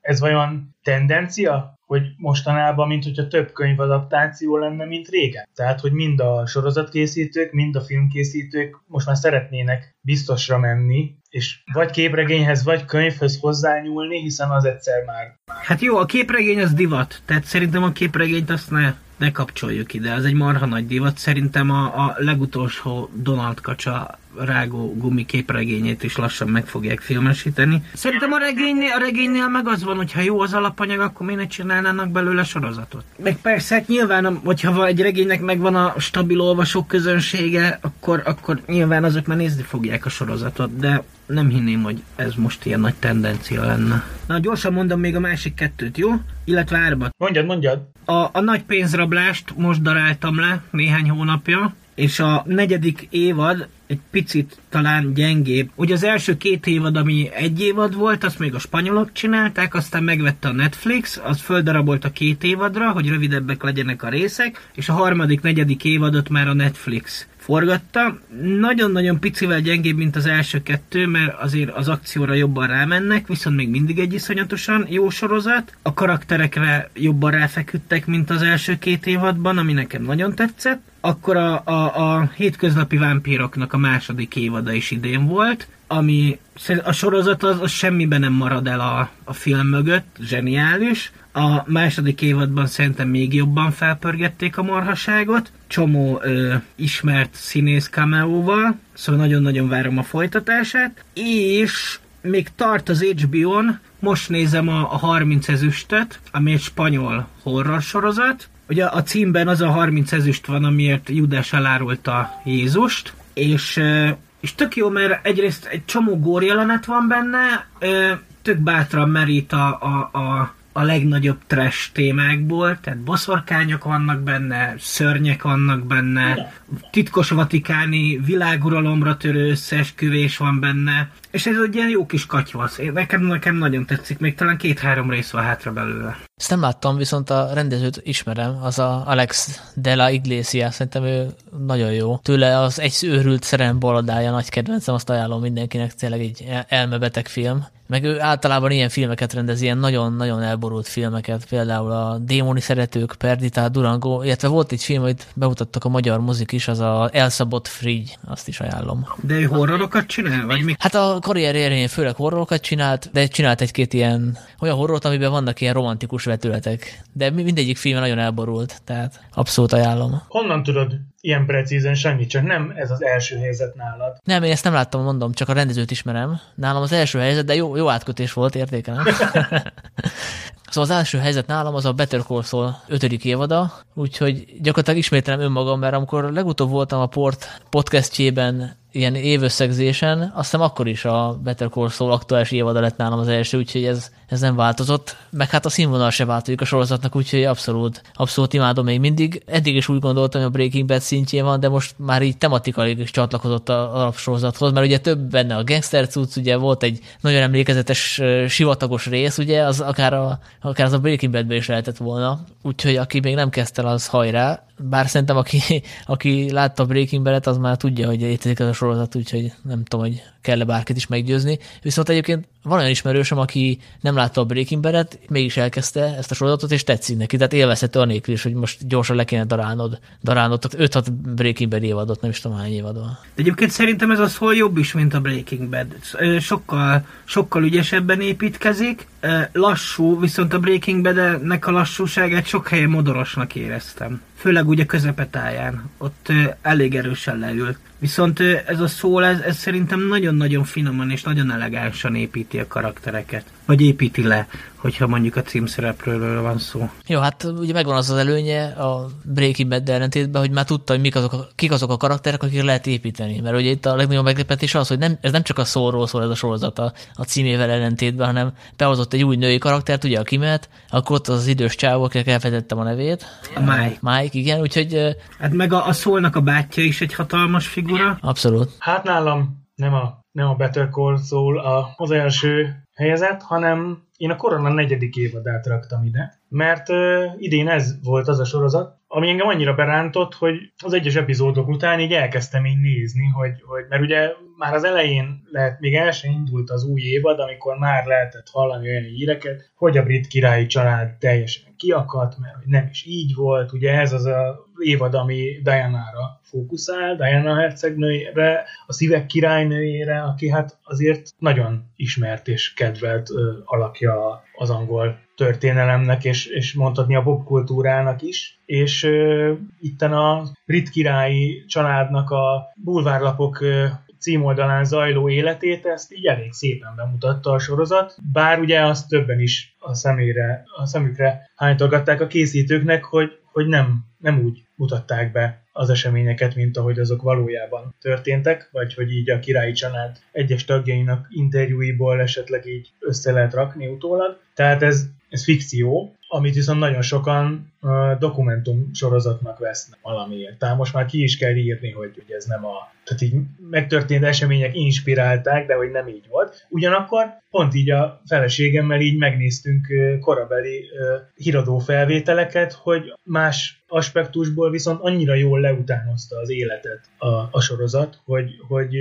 ez vajon tendencia, hogy mostanában, mint hogyha több könyvadaptáció lenne, mint régen. Tehát, hogy mind a sorozatkészítők, mind a filmkészítők most már szeretnének biztosra menni, és vagy képregényhez, vagy könyvhöz hozzányúlni, hiszen az egyszer már... Hát jó, a képregény az divat, tehát szerintem a képregényt azt ne, ne kapcsoljuk ide, az egy marha nagy divat. Szerintem a, a legutolsó Donald Kacsa rágó gumi képregényét is lassan meg fogják filmesíteni. Szerintem a regénynél, a regénynél meg az van, hogy ha jó az alapanyag, akkor miért ne csinálnának belőle sorozatot? Meg persze, hát nyilván, hogyha egy regénynek megvan a stabil olvasók közönsége, akkor, akkor nyilván azok már nézni fogják a sorozatot, de nem hinném, hogy ez most ilyen nagy tendencia lenne. Na, gyorsan mondom még a másik kettőt, jó? Illetve árbat. Mondjad, mondjad. A, a nagy pénzrablást most daráltam le néhány hónapja, és a negyedik évad egy picit talán gyengébb. Ugye az első két évad, ami egy évad volt, azt még a spanyolok csinálták, aztán megvette a Netflix, az földarabolt a két évadra, hogy rövidebbek legyenek a részek, és a harmadik, negyedik évadot már a Netflix forgatta. Nagyon-nagyon picivel gyengébb, mint az első kettő, mert azért az akcióra jobban rámennek, viszont még mindig egy iszonyatosan jó sorozat. A karakterekre jobban ráfeküdtek, mint az első két évadban, ami nekem nagyon tetszett. Akkor a, a, a hétköznapi vámpíroknak a második évada is idén volt, ami a sorozat az, az semmiben nem marad el a, a film mögött, zseniális. A második évadban szerintem még jobban felpörgették a marhaságot, csomó ö, ismert színész cameóval, szóval nagyon-nagyon várom a folytatását, és még tart az HBO-n, most nézem a, a 30 ezüstöt, ami egy spanyol horror sorozat. Ugye a címben az a 30 ezüst van, amiért Judas elárulta Jézust, és, és tök jó, mert egyrészt egy csomó górjelenet van benne, tök bátran merít a, a, a a legnagyobb trash témákból, tehát boszorkányok vannak benne, szörnyek vannak benne, titkos vatikáni világuralomra törő összeesküvés van benne, és ez egy ilyen jó kis katyvasz. Nekem, nekem nagyon tetszik, még talán két-három rész van hátra belőle. Ezt nem láttam, viszont a rendezőt ismerem, az a Alex de la Iglesia, szerintem ő nagyon jó. Tőle az egy őrült szerelem baladája nagy kedvencem, azt ajánlom mindenkinek, tényleg egy elmebeteg film. Meg ő általában ilyen filmeket rendez, ilyen nagyon-nagyon elborult filmeket, például a Démoni Szeretők, Perdita, Durango, illetve volt egy film, amit bemutattak a magyar mozik is, az a Elszabott Frigy, azt is ajánlom. De ő horrorokat csinál, vagy mi? Hát a karrierjén főleg horrorokat csinált, de csinált egy-két ilyen olyan horrort, amiben vannak ilyen romantikus vetületek. De mindegyik film nagyon elborult, tehát abszolút ajánlom. Honnan tudod ilyen precízen semmi, csak nem ez az első helyzet nálad? Nem, én ezt nem láttam, mondom, csak a rendezőt ismerem. Nálam az első helyzet, de jó, jó átkötés volt, értékelem. Szóval az első helyzet nálam az a Better Call Saul ötödik évada, úgyhogy gyakorlatilag ismételem önmagam, mert amikor legutóbb voltam a Port podcastjében ilyen évösszegzésen, aztán akkor is a Better Call Saul aktuális évada lett nálam az első, úgyhogy ez, ez nem változott. Meg hát a színvonal se változik a sorozatnak, úgyhogy abszolút, abszolút imádom még mindig. Eddig is úgy gondoltam, hogy a Breaking Bad szintjén van, de most már így tematikailag is csatlakozott a alapsorozathoz, mert ugye több benne a gangster cucc, ugye volt egy nagyon emlékezetes sivatagos rész, ugye, az akár, a, akár az a Breaking Badbe is lehetett volna. Úgyhogy aki még nem kezdte az hajrá bár szerintem aki, aki látta Breaking Bad-et, az már tudja, hogy létezik ez a sorozat, úgyhogy nem tudom, hogy kell-e bárkit is meggyőzni. Viszont egyébként van olyan ismerősöm, aki nem látta a Breaking Bad-et, mégis elkezdte ezt a sorozatot, és tetszik neki. Tehát élvezhető anélkül is, hogy most gyorsan le kéne darálnod. darálnod. Tehát 5-6 Breaking Bad évadot, nem is tudom hány évadon. Egyébként szerintem ez az hol jobb is, mint a Breaking Bad. Sokkal, sokkal ügyesebben építkezik, lassú, viszont a Breaking Bad-nek a lassúságát sok helyen modorosnak éreztem. Főleg ugye közepetáján. Ott elég erősen leült. Viszont ez a szól, ez, ez szerintem nagyon-nagyon finoman és nagyon elegánsan építi a karaktereket. Vagy építi le, hogyha mondjuk a címszereplőről van szó. Jó, hát ugye megvan az az előnye a Breaking Bad ellentétben, hogy már tudta, hogy mik azok a, kik azok a karakterek, akik lehet építeni. Mert ugye itt a legnagyobb meglepetés az, hogy nem, ez nem csak a szóról szól ez a sorozat a, a címével ellentétben, hanem behozott egy új női karaktert, ugye a Kimet, akkor ott az, az idős csávó, akinek elfejtettem a nevét. A Mike. Mike, igen, úgyhogy Hát meg a, a szólnak a bátyja is egy hatalmas figura. abszolút. Hát nálam nem a, nem a Better Call Saul a, az első helyezett, hanem én a Korona negyedik évadát raktam ide, mert ö, idén ez volt az a sorozat, ami engem annyira berántott, hogy az egyes epizódok után így elkezdtem így nézni, hogy, hogy mert ugye már az elején lehet, még el sem indult az új évad, amikor már lehetett hallani olyan híreket, hogy a brit királyi család teljesen kiakadt, mert nem is így volt. Ugye ez az a évad, ami Diana-ra fókuszál, Diana hercegnőjére, a szívek királynőjére, aki hát azért nagyon ismert és kedvelt ö, alakja az angol történelemnek, és, és mondhatni a popkultúrának is. És ö, itten a brit királyi családnak a bulvárlapok ö, címoldalán zajló életét, ezt így elég szépen bemutatta a sorozat, bár ugye azt többen is a szemére, a szemükre hánytolgatták a készítőknek, hogy, hogy nem, nem úgy mutatták be az eseményeket, mint ahogy azok valójában történtek, vagy hogy így a királyi család egyes tagjainak interjúiból esetleg így össze lehet rakni utólag. Tehát ez, ez fikció, amit viszont nagyon sokan dokumentum sorozatnak vesznek valamiért. Tehát most már ki is kell írni, hogy, hogy ez nem a... Tehát így megtörtént események inspirálták, de hogy nem így volt. Ugyanakkor pont így a feleségemmel így megnéztünk korabeli híradó felvételeket, hogy más aspektusból viszont annyira jól leutánozta az életet a, a sorozat, hogy, hogy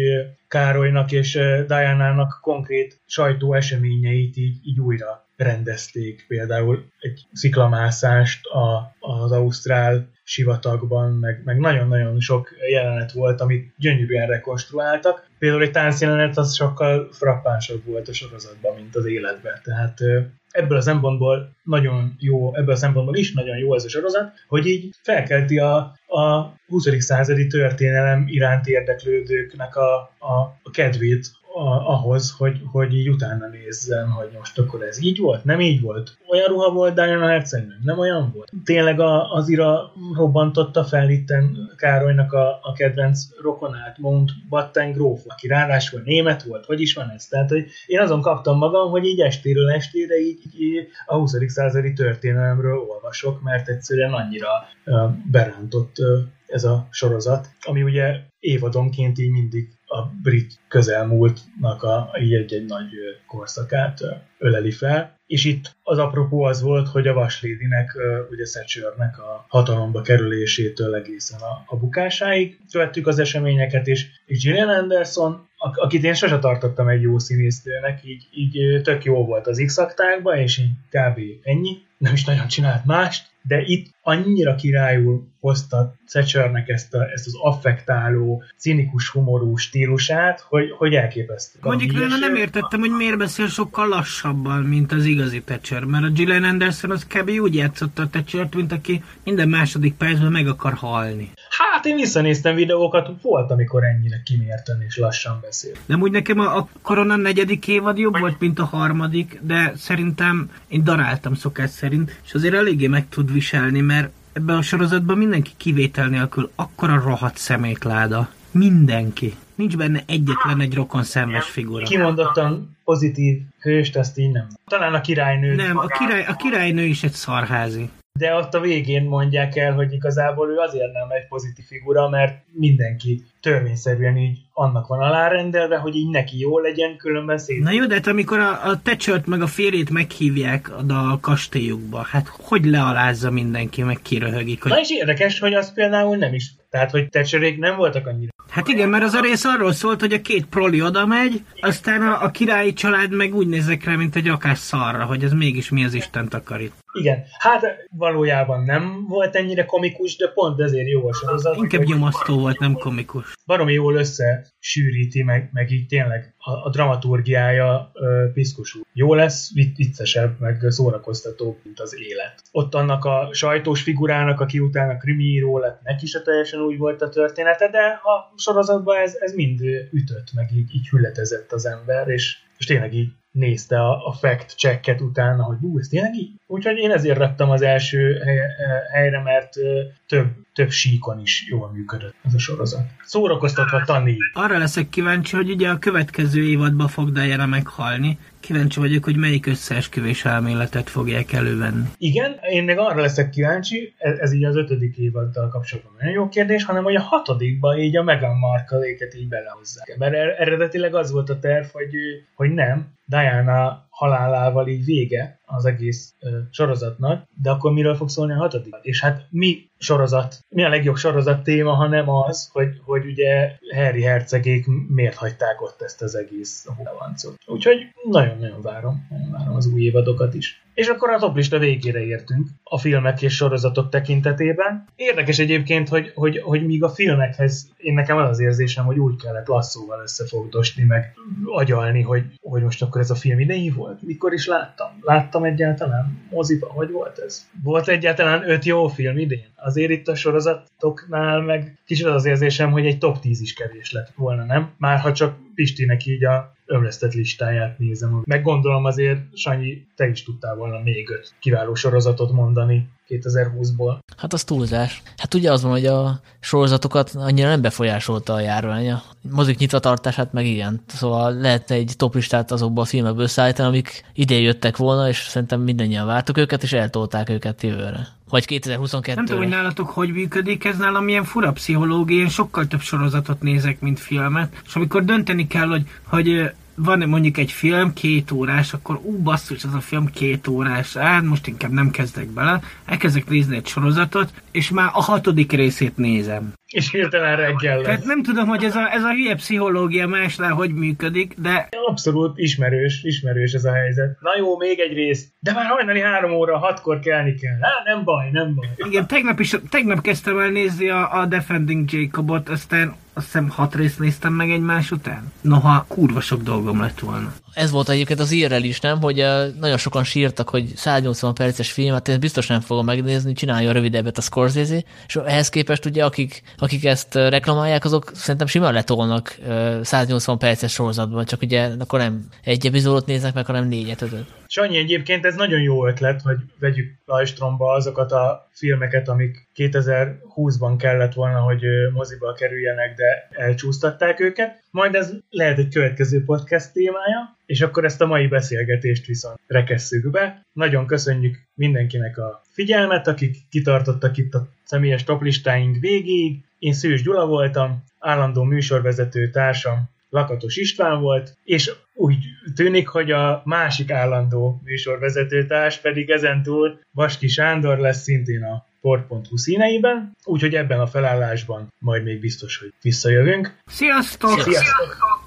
Károlynak és Diana-nak konkrét sajtó eseményeit így, így újra rendezték. Például egy sziklamászást a, az Ausztrál sivatagban, meg, meg nagyon-nagyon sok jelenet volt, amit gyönyörűen rekonstruáltak. Például egy táncjelenet az sokkal frappánsabb volt a sorozatban, mint az életben. Tehát ebből a szempontból nagyon jó, ebből a szempontból is nagyon jó ez a sorozat, hogy így felkelti a, a 20. századi történelem iránt érdeklődőknek a, a, a kedvét a, ahhoz, hogy, hogy így utána nézzem, hogy most akkor ez így volt, nem így volt. Olyan ruha volt Diana hercegnő, nem olyan volt. Tényleg a, az ira robbantotta fel itten Károlynak a, a kedvenc rokonát, Mount Batten gróf, aki ráadásul német volt, hogy is van ez? Tehát, hogy én azon kaptam magam, hogy így estéről estére így, így a 20. századi történelemről olvasok, mert egyszerűen annyira uh, berántott uh, ez a sorozat, ami ugye évadonként így mindig a brit közelmúltnak a, így egy-egy nagy korszakát öleli fel. És itt az apropó az volt, hogy a Vaslédinek, ugye Thatchernek a hatalomba kerülésétől egészen a, a bukásáig követtük az eseményeket, és, és Gillian Anderson, akit én sose tartottam egy jó színésztőnek, így, így tök jó volt az x és így kb. ennyi, nem is nagyon csinált mást, de itt annyira királyul hozta Thatchernek ezt, a, ezt az affektáló, cinikus humorú stílusát, hogy, hogy elképesztő. Mondjuk én nem értettem, hogy miért beszél sokkal lassabban, mint az igazi Thatcher, mert a Gillian Anderson az kb. úgy játszotta a Thatchert, mint aki minden második percben meg akar halni. Hát én visszanéztem videókat, volt, amikor ennyire kimérten és lassan beszél. De úgy nekem a, a Korona negyedik évad jobb volt, mint a harmadik, de szerintem én daráltam szokás szerint, és azért eléggé meg tud viselni, mert ebben a sorozatban mindenki kivétel nélkül akkora rohadt szemétláda. Mindenki. Nincs benne egyetlen egy rokon szemves figura. Kimondottan pozitív hőst, ezt így nem. Talán a királynő. Nem, a, király, a királynő is egy szarházi. De ott a végén mondják el, hogy igazából ő azért nem egy pozitív figura, mert mindenki törvényszerűen így annak van alárendelve, hogy így neki jó legyen, különben szét. Na jó, de hát amikor a, a Thatchert meg a férjét meghívják a kastélyukba, hát hogy lealázza mindenki, meg kiröhögik, hogy... Na és érdekes, hogy az például nem is. Tehát, hogy Thatcherék nem voltak annyira. Hát igen, mert az a rész arról szólt, hogy a két proli oda megy, aztán a, a királyi család meg úgy nézek rá, mint egy akás szarra, hogy ez mégis mi az Isten takarít. Igen, hát valójában nem volt ennyire komikus, de pont ezért jó a sorozat. Inkább nyomasztó volt, nem komikus. Baromi jól összesűríti, meg, meg így tényleg a, a dramaturgiája ö, piszkosul. Jó lesz, viccesebb, meg szórakoztatóbb, mint az élet. Ott annak a sajtós figurának, aki utána krimiíró lett, neki se teljesen úgy volt a története, de a sorozatban ez, ez mind ütött, meg így, így hülletezett az ember, és, és tényleg így nézte a, a fact checket utána, hogy hú, ez tényleg így? Úgyhogy én ezért raktam az első helyre, mert több, több síkon is jól működött ez a sorozat. Szórakoztatva tanít. Arra leszek kíváncsi, hogy ugye a következő évadban fog Diana meghalni. Kíváncsi vagyok, hogy melyik összeesküvés elméletet fogják elővenni. Igen, én még arra leszek kíváncsi, ez, ez így az ötödik évaddal kapcsolatban nagyon jó kérdés, hanem hogy a hatodikban így a Meghan Markle-éket így belehozzák. Mert er-, eredetileg az volt a terv, hogy, hogy nem, Diana halálával így vége az egész ö, sorozatnak, de akkor miről fog szólni a hatodik? És hát mi sorozat, mi a legjobb sorozat téma, hanem az, hogy, hogy ugye Harry hercegék miért hagyták ott ezt az egész húlevancot. Úgyhogy nagyon-nagyon várom, nagyon várom az új évadokat is. És akkor a toplista végére értünk a filmek és sorozatok tekintetében. Érdekes egyébként, hogy, hogy, hogy míg a filmekhez én nekem az az érzésem, hogy úgy kellett lasszóval összefogdosni, meg agyalni, hogy, hogy most akkor ez a film idei volt? Mikor is láttam? Láttam egyáltalán moziba? Hogy volt ez? Volt egyáltalán öt jó film idén? Azért itt a sorozatoknál meg kicsit az érzésem, hogy egy top 10 is kevés lett volna, nem? Már ha csak Pistinek így a ömlesztett listáját nézem. Meg gondolom azért, Sanyi, te is tudtál volna még öt kiváló sorozatot mondani 2020-ból. Hát az túlzás. Hát ugye az van, hogy a sorozatokat annyira nem befolyásolta a járvány. A mozik nyitvatartását meg igen. Szóval lehetne egy toplistát azokból a filmekből összeállítani, amik idén jöttek volna, és szerintem mindannyian vártuk őket, és eltolták őket jövőre. Vagy 2022 Nem tudom, hogy nálatok hogy működik, ez nálam milyen fura pszichológia, én sokkal több sorozatot nézek, mint filmet, és amikor dönteni kell, hogy, hogy van mondjuk egy film két órás, akkor ú, basszus, ez a film két órás, hát most inkább nem kezdek bele, elkezdek nézni egy sorozatot, és már a hatodik részét nézem. És hirtelen reggel lesz. Tehát nem tudom, hogy ez a, ez a hülye pszichológia másnál hogy működik, de... Abszolút ismerős, ismerős ez a helyzet. Na jó, még egy rész. De már hajnali három óra, hatkor kelni kell. Há, nem baj, nem baj. Igen, tegnap, is, tegnap kezdtem el nézni a, a Defending Jacobot, aztán azt hiszem hat részt néztem meg egymás után. Noha kurva sok dolgom lett volna. Ez volt egyébként az írrel is, nem? Hogy nagyon sokan sírtak, hogy 180 perces film, hát én biztos nem fogom megnézni, csinálja rövidebbet a Scorsese, és ehhez képest ugye akik, akik ezt reklamálják, azok szerintem simán letolnak 180 perces sorozatban, csak ugye akkor nem egy epizódot néznek meg, hanem négyet, ötöt. Sanyi, egyébként ez nagyon jó ötlet, hogy vegyük Lajstromba azokat a filmeket, amik 2020-ban kellett volna, hogy moziba kerüljenek, de elcsúsztatták őket. Majd ez lehet egy következő podcast témája, és akkor ezt a mai beszélgetést viszont rekesszük be. Nagyon köszönjük mindenkinek a figyelmet, akik kitartottak itt a személyes toplistáink végéig. Én Szűs Gyula voltam, állandó műsorvezető társam Lakatos István volt, és úgy tűnik, hogy a másik állandó műsorvezetőtárs pedig ezentúl Baski Sándor lesz szintén a port.hu színeiben, úgyhogy ebben a felállásban majd még biztos, hogy visszajövünk. Sziasztok! Sziasztok!